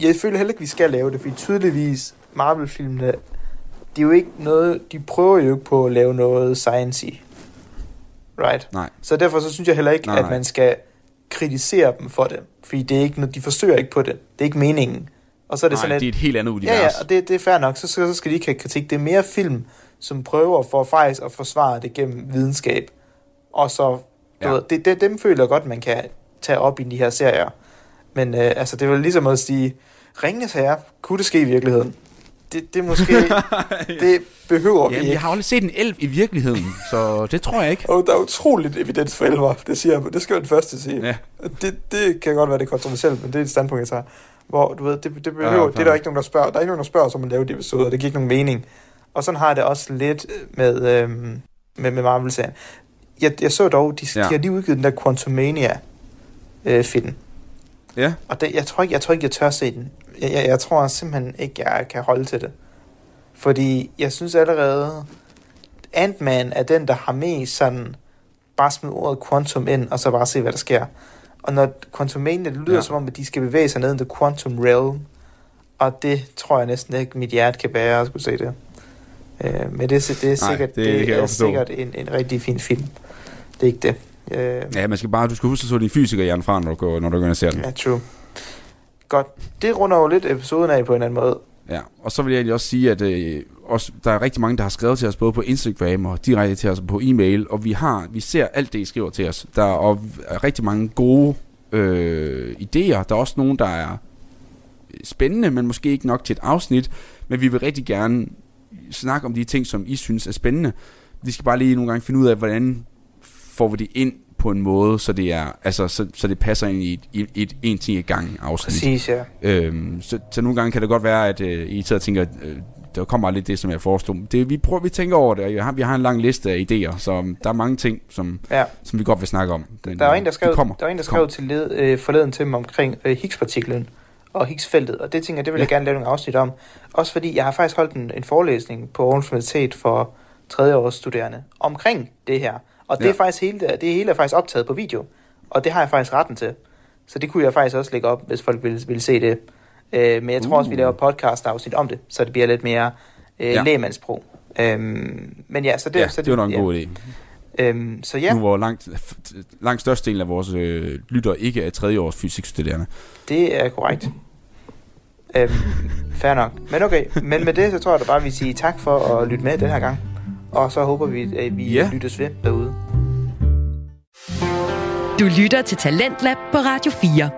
jeg føler heller ikke, vi skal lave det, fordi tydeligvis Marvel-filmene, det er jo ikke noget, de prøver jo ikke på at lave noget science Right? Nej. Så derfor så synes jeg heller ikke, Nej, at nej. man skal kritisere dem for det, fordi det er ikke noget, de forsøger ikke på det. Det er ikke meningen. Og så er det Nej, sådan det er et helt andet univers. ja, ja, og det, det er fair nok, så, så, så skal de ikke have kritik. Det er mere film, som prøver for faktisk at forsvare det gennem videnskab, og så Du Ja. ved, det, det, dem føler jeg godt, man kan tage op i de her serier. Men øh, altså, det vel ligesom at sige, Ringnes Herre, kunne det ske i virkeligheden? Det, det måske, det behøver vi Jamen, ikke. jeg har aldrig set en elv i virkeligheden, så det tror jeg ikke. Og der er utroligt evidens for elver, det siger jeg, det skal jeg den første sige. Ja. Det, det kan godt være, det er kontroversielt, men det er et standpunkt, jeg tager. Hvor, du ved, det, det behøver, Ja, ja, det er der ikke nogen, der spørger. Der er ikke nogen, der spørger, som man laver de episoder, det giver ikke nogen mening. Og sådan har jeg det også lidt med, øhm, med, med Marvel-serien. Jeg, jeg så dog, de, ja. Ja. de har lige udgivet den der Quantumania øh, film. Ja. Og det, jeg, tror ikke, jeg tror ikke, jeg tør se den. Jeg, jeg, jeg tror simpelthen ikke, jeg kan holde til det. Fordi jeg synes allerede, Ant-Man er den, der har mest sådan, bare smid ordet quantum ind, og så bare se, hvad der sker. Og når Quantumania, det lyder ja. Som om, at de skal bevæge sig ned i the quantum realm, og det tror jeg næsten ikke, mit hjerte kan bære at skulle se det. Øh, men det, er- det er Nej, sikkert, det det, det jeg er forstå. sikkert en, en rigtig fin film. Det er ikke det. Øh, Ja, man skal bare, du skal huske at så din fysiker fra, når du går, når du går og ser den. ja, true. Godt. Det runder jo lidt episoden af på en anden måde. Ja, og så vil jeg egentlig også sige, at øh, også, der er rigtig mange, der har skrevet til os, både på Instagram og direkte til os på e-mail, og vi har, vi ser alt det, I skriver til os. Der er, og er rigtig mange gode øh, idéer. Der er også nogen, der er spændende, men måske ikke nok til et afsnit, men vi vil rigtig gerne snakke om de ting, som I synes er spændende. Vi skal bare lige nogle gange finde ud af, hvordan får vi det ind på en måde, så det er, altså, så, så det passer ind i et, i et en ting i gang afsnit. Præcis, ja. Øhm, så, så nogle gange kan det godt være, at øh, I sidder og tænker, øh, der kommer lidt det, som jeg forestod. Det, vi prøver, vi tænker over det, og jeg har, vi har en lang liste af idéer, så um, der er mange ting, som, ja. som vi godt vil snakke om. Men, Der var øh, en, der skrev, kommer. der var en, der Det kommer. skrev til led, øh, forleden til mig omkring øh, Higgs-partiklen og Higgs-feltet, og det tænker jeg, det vil jeg Ja. gerne lave nogle afsnit om. Også fordi jeg har faktisk holdt en, en forelæsning på Aarhus Universitet for tredjeårs studerende omkring det her. Og det Ja. er faktisk hele, det hele er faktisk optaget på video, og det har jeg faktisk retten til. Så det kunne jeg faktisk også lægge op, hvis folk ville, ville se det. Øh, men jeg tror også, vi Uh. laver podcast-afsnit om det, så det bliver lidt mere øh, Ja. lægemandsprog. Øhm, men ja, så det, Ja, så det var nok en ja. god idé. Øhm, så ja, Nu hvor langt, langt størstedelen af vores øh, lytter ikke er tredjeårs fysikstuderende. Det er korrekt. Øhm, fair nok. Men okay, men med det, så tror jeg da bare, vi siger tak for at lytte med den her gang. Og så håber vi, at vi Ja. lyttes ved derude. Du lytter til Talentlab på Radio 4.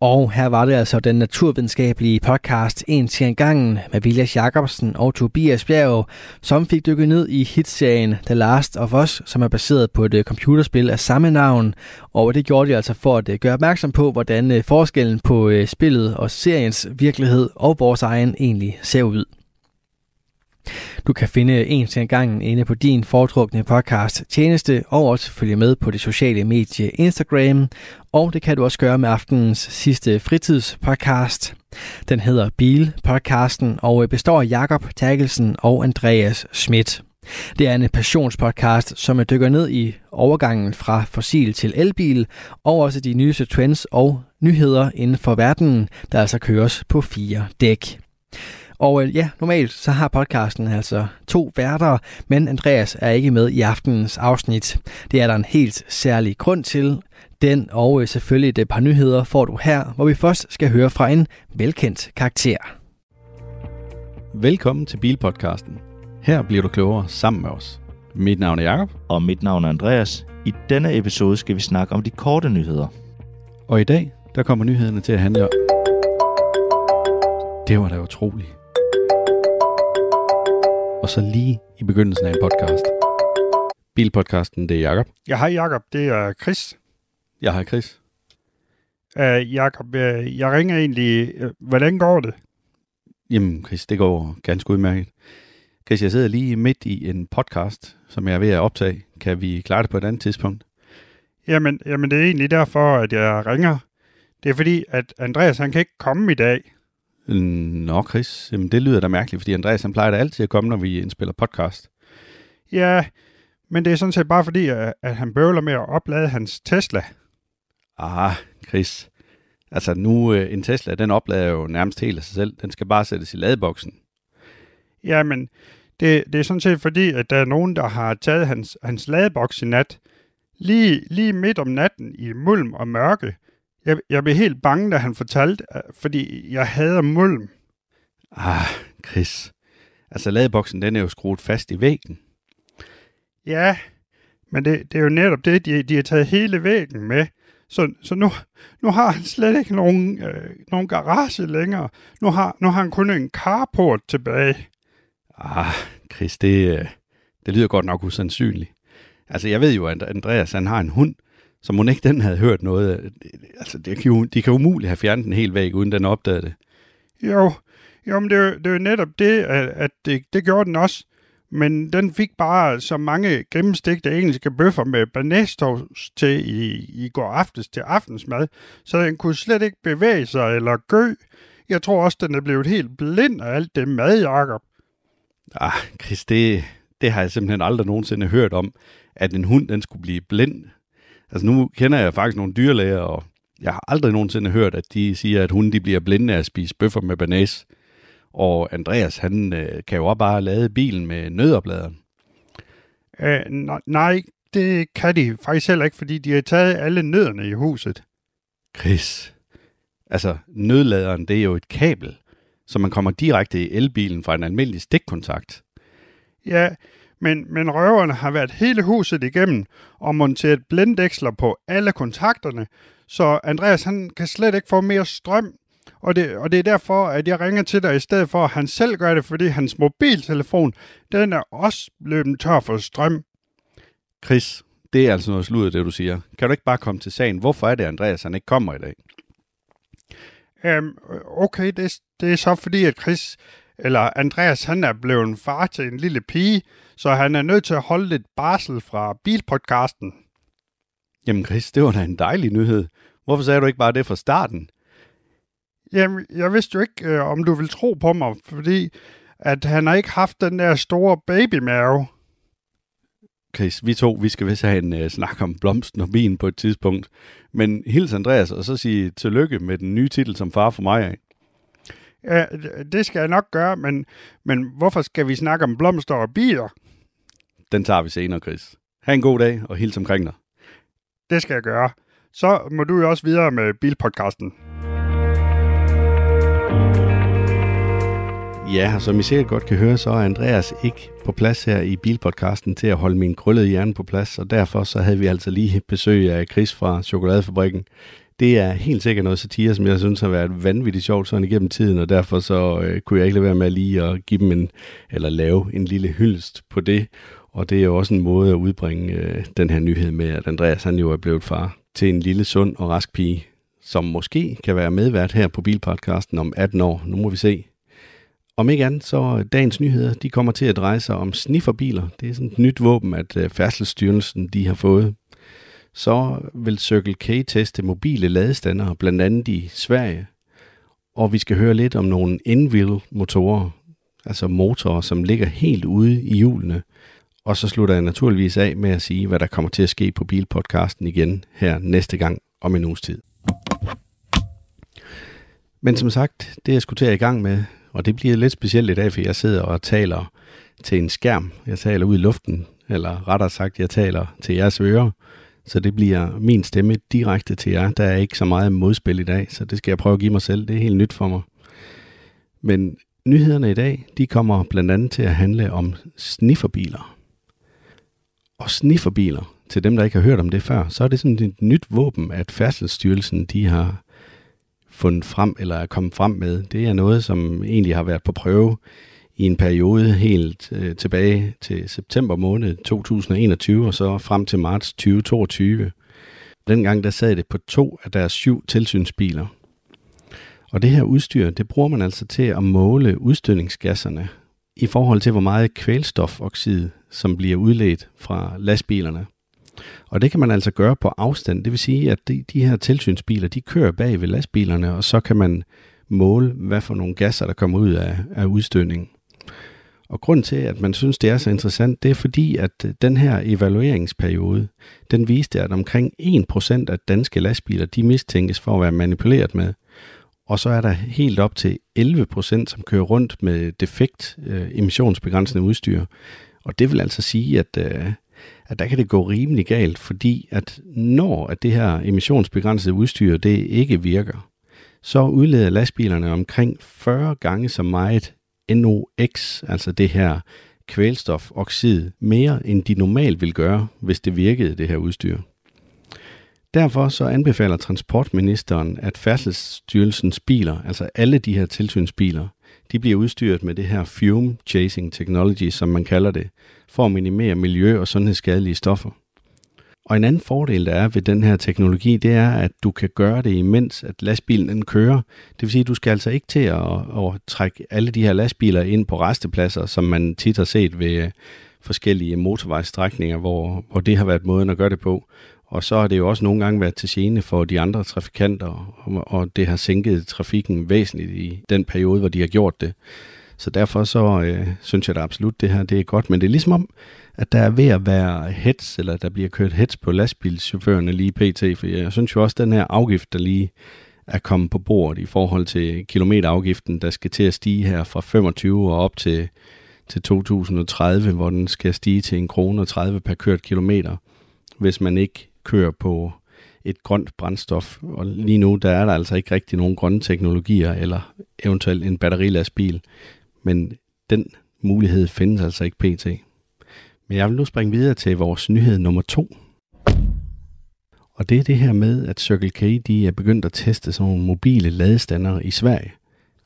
Og her var det altså den naturvidenskabelige podcast En til en gangen med Vilas Jacobsen og Tobias Bjerg, som fik dykket ned i hitserien The Last of Us, som er baseret på et øh, computerspil af samme navn. Og det gjorde de altså for at øh, gøre opmærksom på, hvordan øh, forskellen på spillet og seriens virkelighed og vores egen egentlig ser ud. Du kan finde en til gangen inde på din foretrukne podcast tjeneste, og også følge med på det sociale medie Instagram, og det kan du også gøre med aftenens sidste fritidspodcast. Den hedder Bil-podcasten og består af Jakob Terkelsen og Andreas Schmidt. Det er en passionspodcast, som dykker ned i overgangen fra fossil til elbil, og også de nyeste trends og nyheder inden for verdenen, der altså køres på fire dæk. Og øh, ja, normalt så har podcasten altså to værter, men Andreas er ikke med i aftenens afsnit. Det er der en helt særlig grund til. Den og øh, selvfølgelig et par nyheder får du her, hvor vi først skal høre fra en velkendt karakter. Velkommen til Bilpodcasten. Her bliver du klogere sammen med os. Mit navn er Jakob, Og mit navn er Andreas. I denne episode skal vi snakke om de korte nyheder. og i dag der kommer nyhederne til at handle om... Det var da utroligt. Og så lige i begyndelsen af en podcast. Bilpodcasten, det er Jakob. Ja, hej Jakob, det er Chris. Jeg har Chris. Uh, Jakob, uh, jeg ringer egentlig. Uh, hvordan går det? Jamen Chris, det går ganske udmærket. Chris, jeg sidder lige midt i en podcast, som jeg er ved at optage. Kan vi klare det på et andet tidspunkt? Jamen, jamen, det er egentlig derfor, at jeg ringer. Det er fordi, at Andreas han kan ikke komme i dag. Nå Chris, jamen, det lyder da mærkeligt, fordi Andreas han plejer da altid at komme, når vi indspiller podcast. Ja, men det er sådan set bare fordi, at, at han bøvler med at oplade hans Tesla. Ah, Chris. Altså nu, øh, en Tesla, den oplader jo nærmest helt af sig selv. Den skal bare sættes i ladeboksen. Jamen, det, det er sådan set fordi, at der er nogen, der har taget hans, hans ladeboks i nat. Lige, lige midt om natten i mulm og mørke. Jeg, jeg blev helt bange, da han fortalte, fordi jeg hader mulm. Ah, Chris. Altså ladeboksen, den er jo skruet fast i væggen. Ja, Men det, det er jo netop det, de, de har taget hele væggen med. Så, så nu, nu har han slet ikke nogen, øh, nogen garage længere. Nu har, nu har han kun en carport tilbage. Ah, Chris, det, øh, det lyder godt nok usandsynligt. Altså, jeg ved jo, at Andreas han har en hund, som hun ikke den havde hørt noget. Altså, det kan jo, de kan umuligt have fjernet den helt væk, uden den opdagede det. Jo, jo men det, er det er jo netop det, at, at det, det gjorde den også. Men den fik bare så mange gennemstegte engelske bøffer med banæstoast til i, i går aftes til aftensmad, så den kunne slet ikke bevæge sig eller gø. Jeg tror også, den er blevet helt blind af alt det mad, Jacob. Ah, Chris, det, det har jeg simpelthen aldrig nogensinde hørt om, at en hund den skulle blive blind. Altså nu kender jeg faktisk nogle dyrlæger, og jeg har aldrig nogensinde hørt, at de siger, at hunden de bliver blinde af at spise bøffer med banæs. Og Andreas, han øh, kan jo også bare lade bilen med nødopladeren. Øh, nej, nej, det kan de faktisk heller ikke, fordi de har taget alle nødderne i huset. Chris, altså nødladeren, det er jo et kabel, så man kommer direkte i elbilen fra en almindelig stikkontakt. Ja, men, men røverne har været hele huset igennem og monteret blinddæksler på alle kontakterne, så Andreas han kan slet ikke få mere strøm. Og det, og det er derfor, at jeg ringer til dig i stedet for, at han selv gør det, fordi hans mobiltelefon, den er også løbet tør for strøm. Chris, det er altså noget sludder, det du siger. Kan du ikke bare komme til sagen? Hvorfor er det, Andreas han ikke kommer i dag? Øhm, okay, det, det er så fordi, at Chris, eller Andreas, han er blevet en far til en lille pige, så han er nødt til at holde lidt barsel fra bilpodcasten. Jamen Chris, det var da en dejlig nyhed. Hvorfor sagde du ikke bare det fra starten? Jamen, jeg vidste jo ikke, øh, om du vil tro på mig, fordi at han har ikke haft den der store babymave. Chris, vi to, vi skal vist have en uh, snak om blomsten og bin på et tidspunkt. Men hils Andreas, og så sige tillykke med den nye titel som far for mig af. Ja, det skal jeg nok gøre, men, men hvorfor skal vi snakke om blomster og bier? Den tager vi senere, Chris. Ha' en god dag, og hils omkring dig. Det skal jeg gøre. Så må du jo også videre med bilpodcasten. Ja, som I sikkert godt kan høre, så er Andreas ikke på plads her i bilpodcasten til at holde min krøllede hjerne på plads, og derfor så havde vi altså lige besøg af Chris fra Chokoladefabrikken. Det er helt sikkert noget satire, som jeg synes har været vanvittigt sjovt sådan igennem tiden, og derfor så øh, kunne jeg ikke lade være med lige at give dem en, eller lave en lille hyldest på det. Og det er jo også en måde at udbringe øh, den her nyhed med, at Andreas han jo er blevet far til en lille, sund og rask pige, som måske kan være medvært her på Bilpodcasten om 18 år. Nu må vi se. Om ikke andet, så øh, dagens nyheder, de kommer til at dreje sig om snifferbiler. Det er sådan et nyt våben, at øh, Færdselsstyrelsen de har fået. Så vil Circle K teste mobile ladestandere, blandt andet i Sverige. Og vi skal høre lidt om nogle in-wheel motorer, altså motorer, som ligger helt ude i hjulene. Og så slutter jeg naturligvis af med at sige, hvad der kommer til at ske på Bilpodcasten igen her næste gang om en uges tid. Men som sagt, det jeg skulle til i gang med, og det bliver lidt specielt i dag, for jeg sidder og taler til en skærm. Jeg taler ud i luften, eller rettere sagt, jeg taler til jeres ører. Så det bliver min stemme direkte til jer. Der er ikke så meget modspil i dag, så det skal jeg prøve at give mig selv. Det er helt nyt for mig. Men nyhederne i dag, de kommer blandt andet til at handle om snifferbiler. Og snifferbiler, til dem, der ikke har hørt om det før, så er det sådan et nyt våben, at Færdselsstyrelsen de har fundet frem, eller er kommet frem med. Det er noget, som egentlig har været på prøve i en periode helt øh, tilbage til september måned 2021, og så frem til marts 2022. Dengang der sad det på to af deres syv tilsynsbiler. Og det her udstyr, det bruger man altså til at måle udstødningsgasserne i forhold til, hvor meget kvælstofoxid, som bliver udledt fra lastbilerne. Og det kan man altså gøre på afstand. Det vil sige, at de, de her tilsynsbiler, de kører bag ved lastbilerne, og så kan man måle, hvad for nogle gasser, der kommer ud af, af udstødningen. Og grund til, at man synes, det er så interessant, det er fordi, at øh, den her evalueringsperiode, den viste, at omkring 1% af danske lastbiler, de mistænkes for at være manipuleret med. Og så er der helt op til 11%, som kører rundt med defekt øh, emissionsbegrænsende udstyr. Og det vil altså sige, at, øh, at der kan det gå rimelig galt, fordi at når at det her emissionsbegrænsede udstyr det ikke virker, så udleder lastbilerne omkring 40 gange så meget NOx, altså det her kvælstofoxid mere, end de normalt vil gøre, hvis det virkede, det her udstyr. Derfor så anbefaler transportministeren, at Færdselsstyrelsens biler, altså alle de her tilsynsbiler, de bliver udstyret med det her fume chasing technology, som man kalder det, for at minimere miljø- og sundhedsskadelige stoffer. Og en anden fordel, der er ved den her teknologi, det er, at du kan gøre det imens, at lastbilen den kører. Det vil sige, at du skal altså ikke til at, at trække alle de her lastbiler ind på restepladser, som man tit har set ved øh, forskellige motorvejsstrækninger, hvor, hvor det har været måden at gøre det på. Og så har det jo også nogle gange været til gene for de andre trafikanter, og, og det har sænket trafikken væsentligt i den periode, hvor de har gjort det. Så derfor så øh, synes jeg da absolut, det her det er godt. Men det er ligesom om, at der er ved at være hets, eller der bliver kørt hets på lastbilschaufførerne lige pt. For jeg synes jo også, at den her afgift, der lige er kommet på bordet i forhold til kilometerafgiften, der skal til at stige her fra 25 og op til, til 2030, hvor den skal stige til en krone og 30 per kørt kilometer, hvis man ikke kører på et grønt brændstof. Og lige nu, der er der altså ikke rigtig nogen grønne teknologier, eller eventuelt en batterilastbil. Men den mulighed findes altså ikke pt. Men jeg vil nu springe videre til vores nyhed nummer to. Og det er det her med, at Circle K de er begyndt at teste sådan nogle mobile ladestander i Sverige.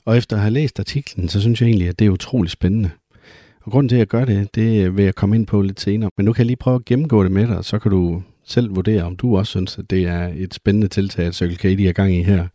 Og efter at have læst artiklen, så synes jeg egentlig, at det er utrolig spændende. Og grunden til, at jeg gør det, det vil jeg komme ind på lidt senere. Men nu kan jeg lige prøve at gennemgå det med dig, så kan du selv vurdere, om du også synes, at det er et spændende tiltag, at Circle K de er gang i her.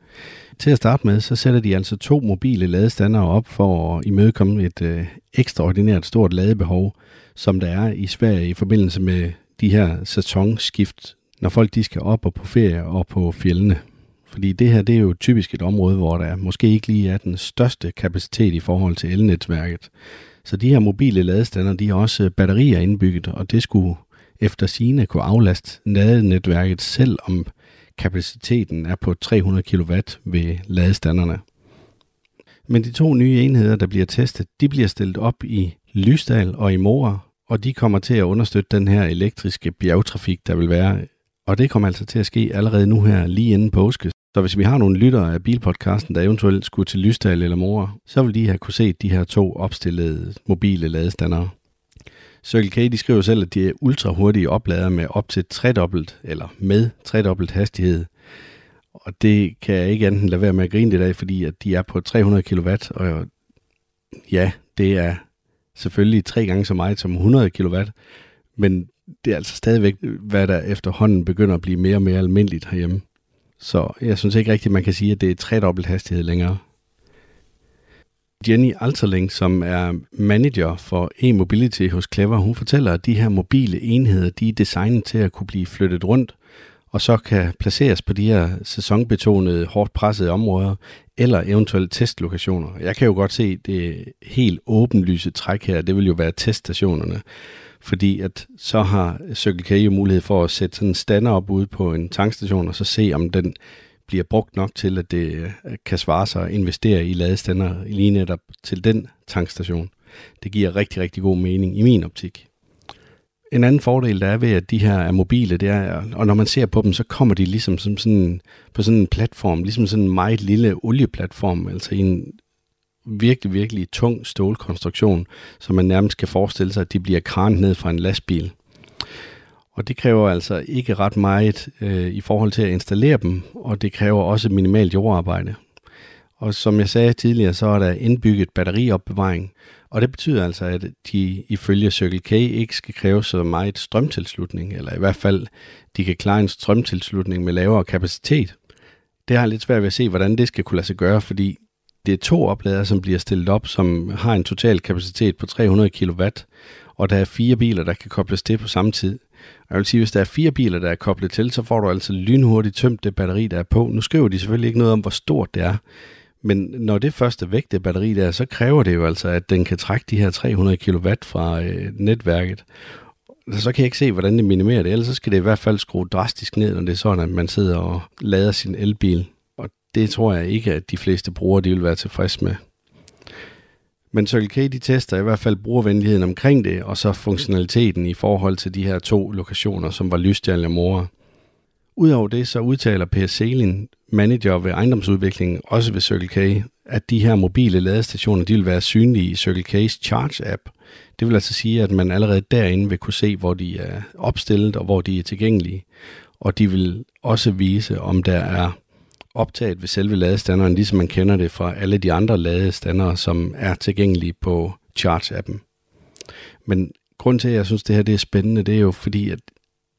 Til at starte med, så sætter de altså to mobile ladestandere op for at imødekomme et øh, ekstraordinært stort ladebehov, som der er i Sverige i forbindelse med de her sæsonskift, når folk de skal op og på ferie og på fjellene. Fordi det her det er jo typisk et område, hvor der måske ikke lige er den største kapacitet i forhold til elnetværket. Så de her mobile ladestander, de har også batterier indbygget, og det skulle efter sine kunne aflaste ladenetværket, selv om kapaciteten er på 300 kW ved ladestanderne. Men de to nye enheder, der bliver testet, de bliver stillet op i Lysdal og i Mora, og de kommer til at understøtte den her elektriske bjergtrafik, der vil være. Og det kommer altså til at ske allerede nu her, lige inden påske. Så hvis vi har nogle lyttere af bilpodcasten, der eventuelt skulle til Lysdal eller Mor, så vil de have kunne se de her to opstillede mobile ladestandere. Circle K de skriver selv, at de er ultra hurtige oplader med op til tredobbelt, eller med tredobbelt hastighed. Og det kan jeg ikke enten lade være med at grine det af, fordi at de er på 300 kW, og ja, det er selvfølgelig tre gange så meget som 100 kW, men det er altså stadigvæk, hvad der efterhånden begynder at blive mere og mere almindeligt herhjemme. Så jeg synes ikke rigtigt, man kan sige, at det er tredobbelt hastighed længere. Jenny Alterling, som er manager for e-mobility hos Clever, hun fortæller, at de her mobile enheder, de er designet til at kunne blive flyttet rundt, og så kan placeres på de her sæsonbetonede, hårdt pressede områder, eller eventuelle testlokationer. Jeg kan jo godt se det helt åbenlyse træk her, det vil jo være teststationerne, fordi at så har Circle K jo mulighed for at sætte sådan en stander op ude på en tankstation, og så se, om den bliver brugt nok til, at det øh, kan svare sig at investere i ladestander lige netop til den tankstation. Det giver rigtig, rigtig god mening i min optik. En anden fordel, der er ved, at de her er mobile, det er, og når man ser på dem, så kommer de ligesom som sådan, på sådan en platform, ligesom sådan en meget lille olieplatform, altså en virkelig, virkelig tung stålkonstruktion, som man nærmest kan forestille sig, at de bliver kranet ned fra en lastbil. Og det kræver altså ikke ret meget øh, i forhold til at installere dem, og det kræver også minimalt jordarbejde. Og som jeg sagde tidligere, så er der indbygget batteriopbevaring, og det betyder altså, at de ifølge Circle K ikke skal kræve så meget strømtilslutning, eller i hvert fald, de kan klare en strømtilslutning med lavere kapacitet. Det har jeg lidt svært ved at se, hvordan det skal kunne lade sig gøre, fordi det er to opladere, som bliver stillet op, som har en total kapacitet på 300 kW, og der er fire biler, der kan kobles til på samme tid. Og jeg vil sige, hvis der er fire biler, der er koblet til, så får du altså lynhurtigt tømt det batteri, der er på. Nu skriver de selvfølgelig ikke noget om, hvor stort det er, men når det første væk, det batteri der, så kræver det jo altså, at den kan trække de her 300 kW fra øh, netværket. Så kan jeg ikke se, hvordan det minimerer det. Ellers så skal det i hvert fald skrue drastisk ned, når det er sådan, at man sidder og lader sin elbil. Og det tror jeg ikke, at de fleste brugere de vil være tilfredse med. Men Circle K de tester i hvert fald brugervenligheden omkring det, og så funktionaliteten i forhold til de her to lokationer, som var Lysdal og Mora. Udover det, så udtaler Per Selin, manager ved ejendomsudvikling, også ved Circle K, at de her mobile ladestationer, de vil være synlige i Circle K's Charge-app. Det vil altså sige, at man allerede derinde vil kunne se, hvor de er opstillet og hvor de er tilgængelige. Og de vil også vise, om der er optaget ved selve ladestanderen, ligesom man kender det fra alle de andre ladestandere, som er tilgængelige på Charge-appen. Men grund til, at jeg synes, det her det er spændende, det er jo fordi, at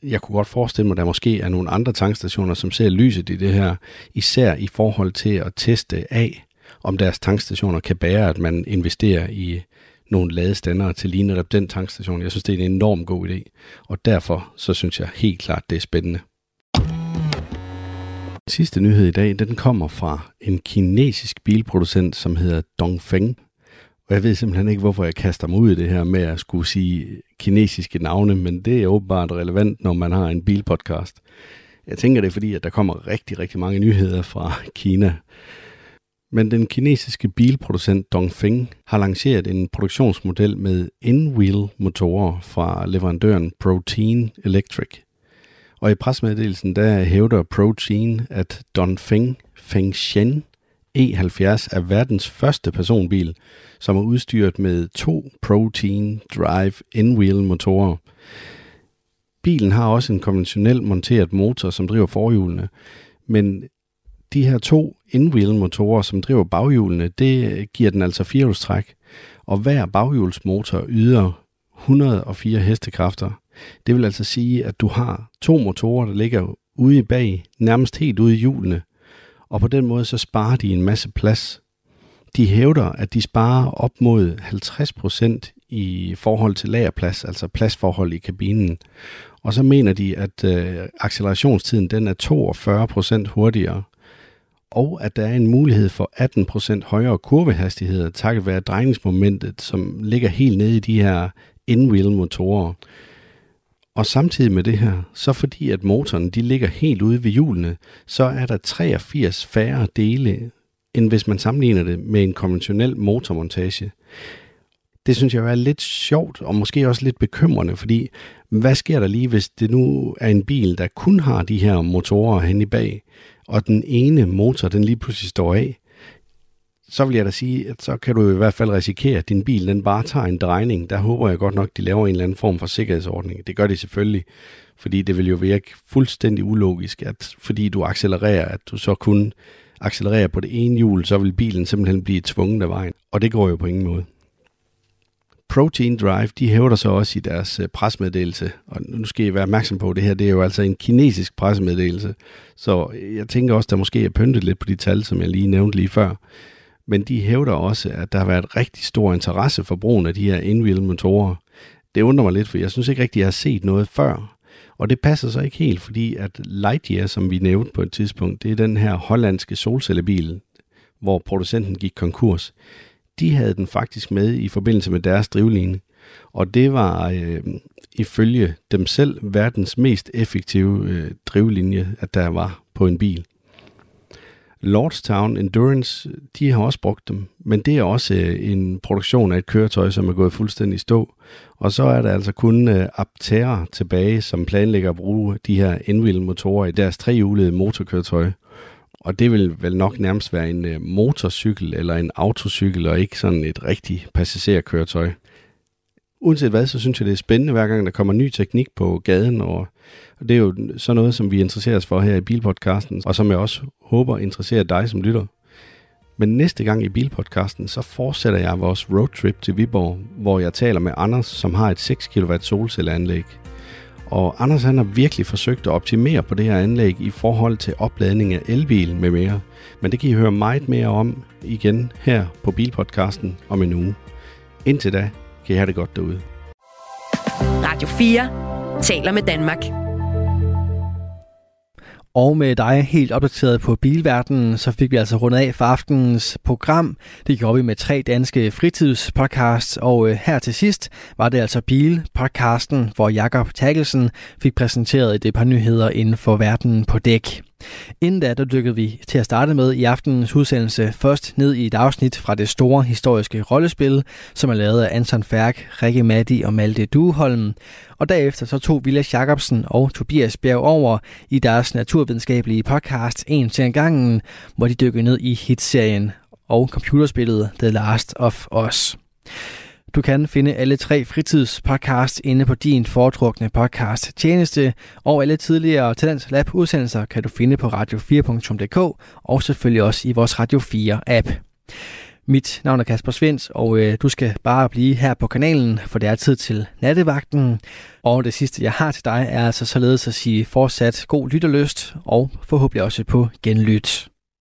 jeg kunne godt forestille mig, at der måske er nogle andre tankstationer, som ser lyset i det her, især i forhold til at teste af, om deres tankstationer kan bære, at man investerer i nogle ladestandere til lige netop den tankstation. Jeg synes, det er en enorm god idé, og derfor så synes jeg helt klart, det er spændende. Sidste nyhed i dag, den kommer fra en kinesisk bilproducent, som hedder Dongfeng. Og jeg ved simpelthen ikke, hvorfor jeg kaster mig ud i det her med at skulle sige kinesiske navne, men det er åbenbart relevant, når man har en bilpodcast. Jeg tænker det er fordi, at der kommer rigtig, rigtig mange nyheder fra Kina. Men den kinesiske bilproducent Dongfeng har lanceret en produktionsmodel med in-wheel motorer fra leverandøren Protein Electric. Og i presmeddelelsen der hævder Protein, at Dongfeng Fengshen E70 er verdens første personbil, som er udstyret med to Protein Drive in-wheel motorer. Bilen har også en konventionel monteret motor, som driver forhjulene, men de her to in-wheel motorer, som driver baghjulene, det giver den altså firehjulstræk, og hver baghjulsmotor yder 104 hestekræfter. Det vil altså sige, at du har to motorer, der ligger ude i bag, nærmest helt ude i hjulene, og på den måde så sparer de en masse plads. De hævder, at de sparer op mod 50% i forhold til lagerplads, altså pladsforhold i kabinen. Og så mener de, at øh, accelerationstiden den er 42% hurtigere, og at der er en mulighed for 18% højere kurvehastighed, takket være drejningsmomentet, som ligger helt nede i de her in-wheel motorer. Og samtidig med det her, så fordi at motoren de ligger helt ude ved hjulene, så er der 83 færre dele, end hvis man sammenligner det med en konventionel motormontage. Det synes jeg er lidt sjovt, og måske også lidt bekymrende, fordi hvad sker der lige, hvis det nu er en bil, der kun har de her motorer hen i bag, og den ene motor, den lige pludselig står af? så vil jeg da sige, at så kan du i hvert fald risikere, at din bil den bare tager en drejning. Der håber jeg godt nok, de laver en eller anden form for sikkerhedsordning. Det gør de selvfølgelig, fordi det vil jo virke fuldstændig ulogisk, at fordi du accelererer, at du så kun accelererer på det ene hjul, så vil bilen simpelthen blive tvunget af vejen. Og det går jo på ingen måde. Protein Drive, de hævder så også i deres øh, presmeddelelse, og nu skal I være opmærksom på, at det her det er jo altså en kinesisk presmeddelelse, så jeg tænker også, der måske er pyntet lidt på de tal, som jeg lige nævnte lige før men de hævder også, at der har været rigtig stor interesse for brugen af de her indwheel motorer. Det undrer mig lidt, for jeg synes ikke rigtig, jeg har set noget før. Og det passer så ikke helt, fordi at Lightyear, som vi nævnte på et tidspunkt, det er den her hollandske solcellebil, hvor producenten gik konkurs. De havde den faktisk med i forbindelse med deres drivlinje. Og det var øh, ifølge dem selv verdens mest effektive øh, drivlinje, at der var på en bil. Lordstown Endurance, de har også brugt dem, men det er også øh, en produktion af et køretøj, som er gået fuldstændig i stå. Og så er der altså kun øh, Aptera tilbage, som planlægger at bruge de her indwheel motorer i deres trehjulede motorkøretøj. Og det vil vel nok nærmest være en øh, motorcykel eller en autocykel, og ikke sådan et rigtigt passagerkøretøj. Uanset hvad, så synes jeg, det er spændende, hver gang der kommer ny teknik på gaden, og og det er jo sådan noget, som vi interesserer os for her i Bilpodcasten, og som jeg også håber interesserer dig som lytter. Men næste gang i Bilpodcasten, så fortsætter jeg vores roadtrip til Viborg, hvor jeg taler med Anders, som har et 6 kW solcelleanlæg. Og Anders han har virkelig forsøgt at optimere på det her anlæg i forhold til opladning af elbil med mere. Men det kan I høre meget mere om igen her på Bilpodcasten om en uge. Indtil da kan I have det godt derude. Radio 4 taler med Danmark. Og med dig helt opdateret på bilverdenen, så fik vi altså rundet af for aftenens program. Det gjorde vi med tre danske fritidspodcasts, og øh, her til sidst var det altså Bilpodcasten, hvor Jakob Takkelsen fik præsenteret et par nyheder inden for verden på dæk. Inden da, der dykkede vi til at starte med i aftenens udsendelse først ned i et afsnit fra det store historiske rollespil, som er lavet af Anton Færk, Rikke Matti og Malte Dueholm. Og derefter så tog Vilas Jacobsen og Tobias Bjerg over i deres naturvidenskabelige podcast En til en gangen, hvor de dykkede ned i hitserien og computerspillet The Last of Us. Du kan finde alle tre fritidspodcasts inde på din foretrukne podcast tjeneste, og alle tidligere Talents Lab udsendelser kan du finde på radio4.dk og selvfølgelig også i vores Radio 4 app. Mit navn er Kasper Svens, og øh, du skal bare blive her på kanalen, for det er tid til nattevagten. Og det sidste, jeg har til dig, er altså således at sige fortsat god lytterlyst, og forhåbentlig også på genlyt.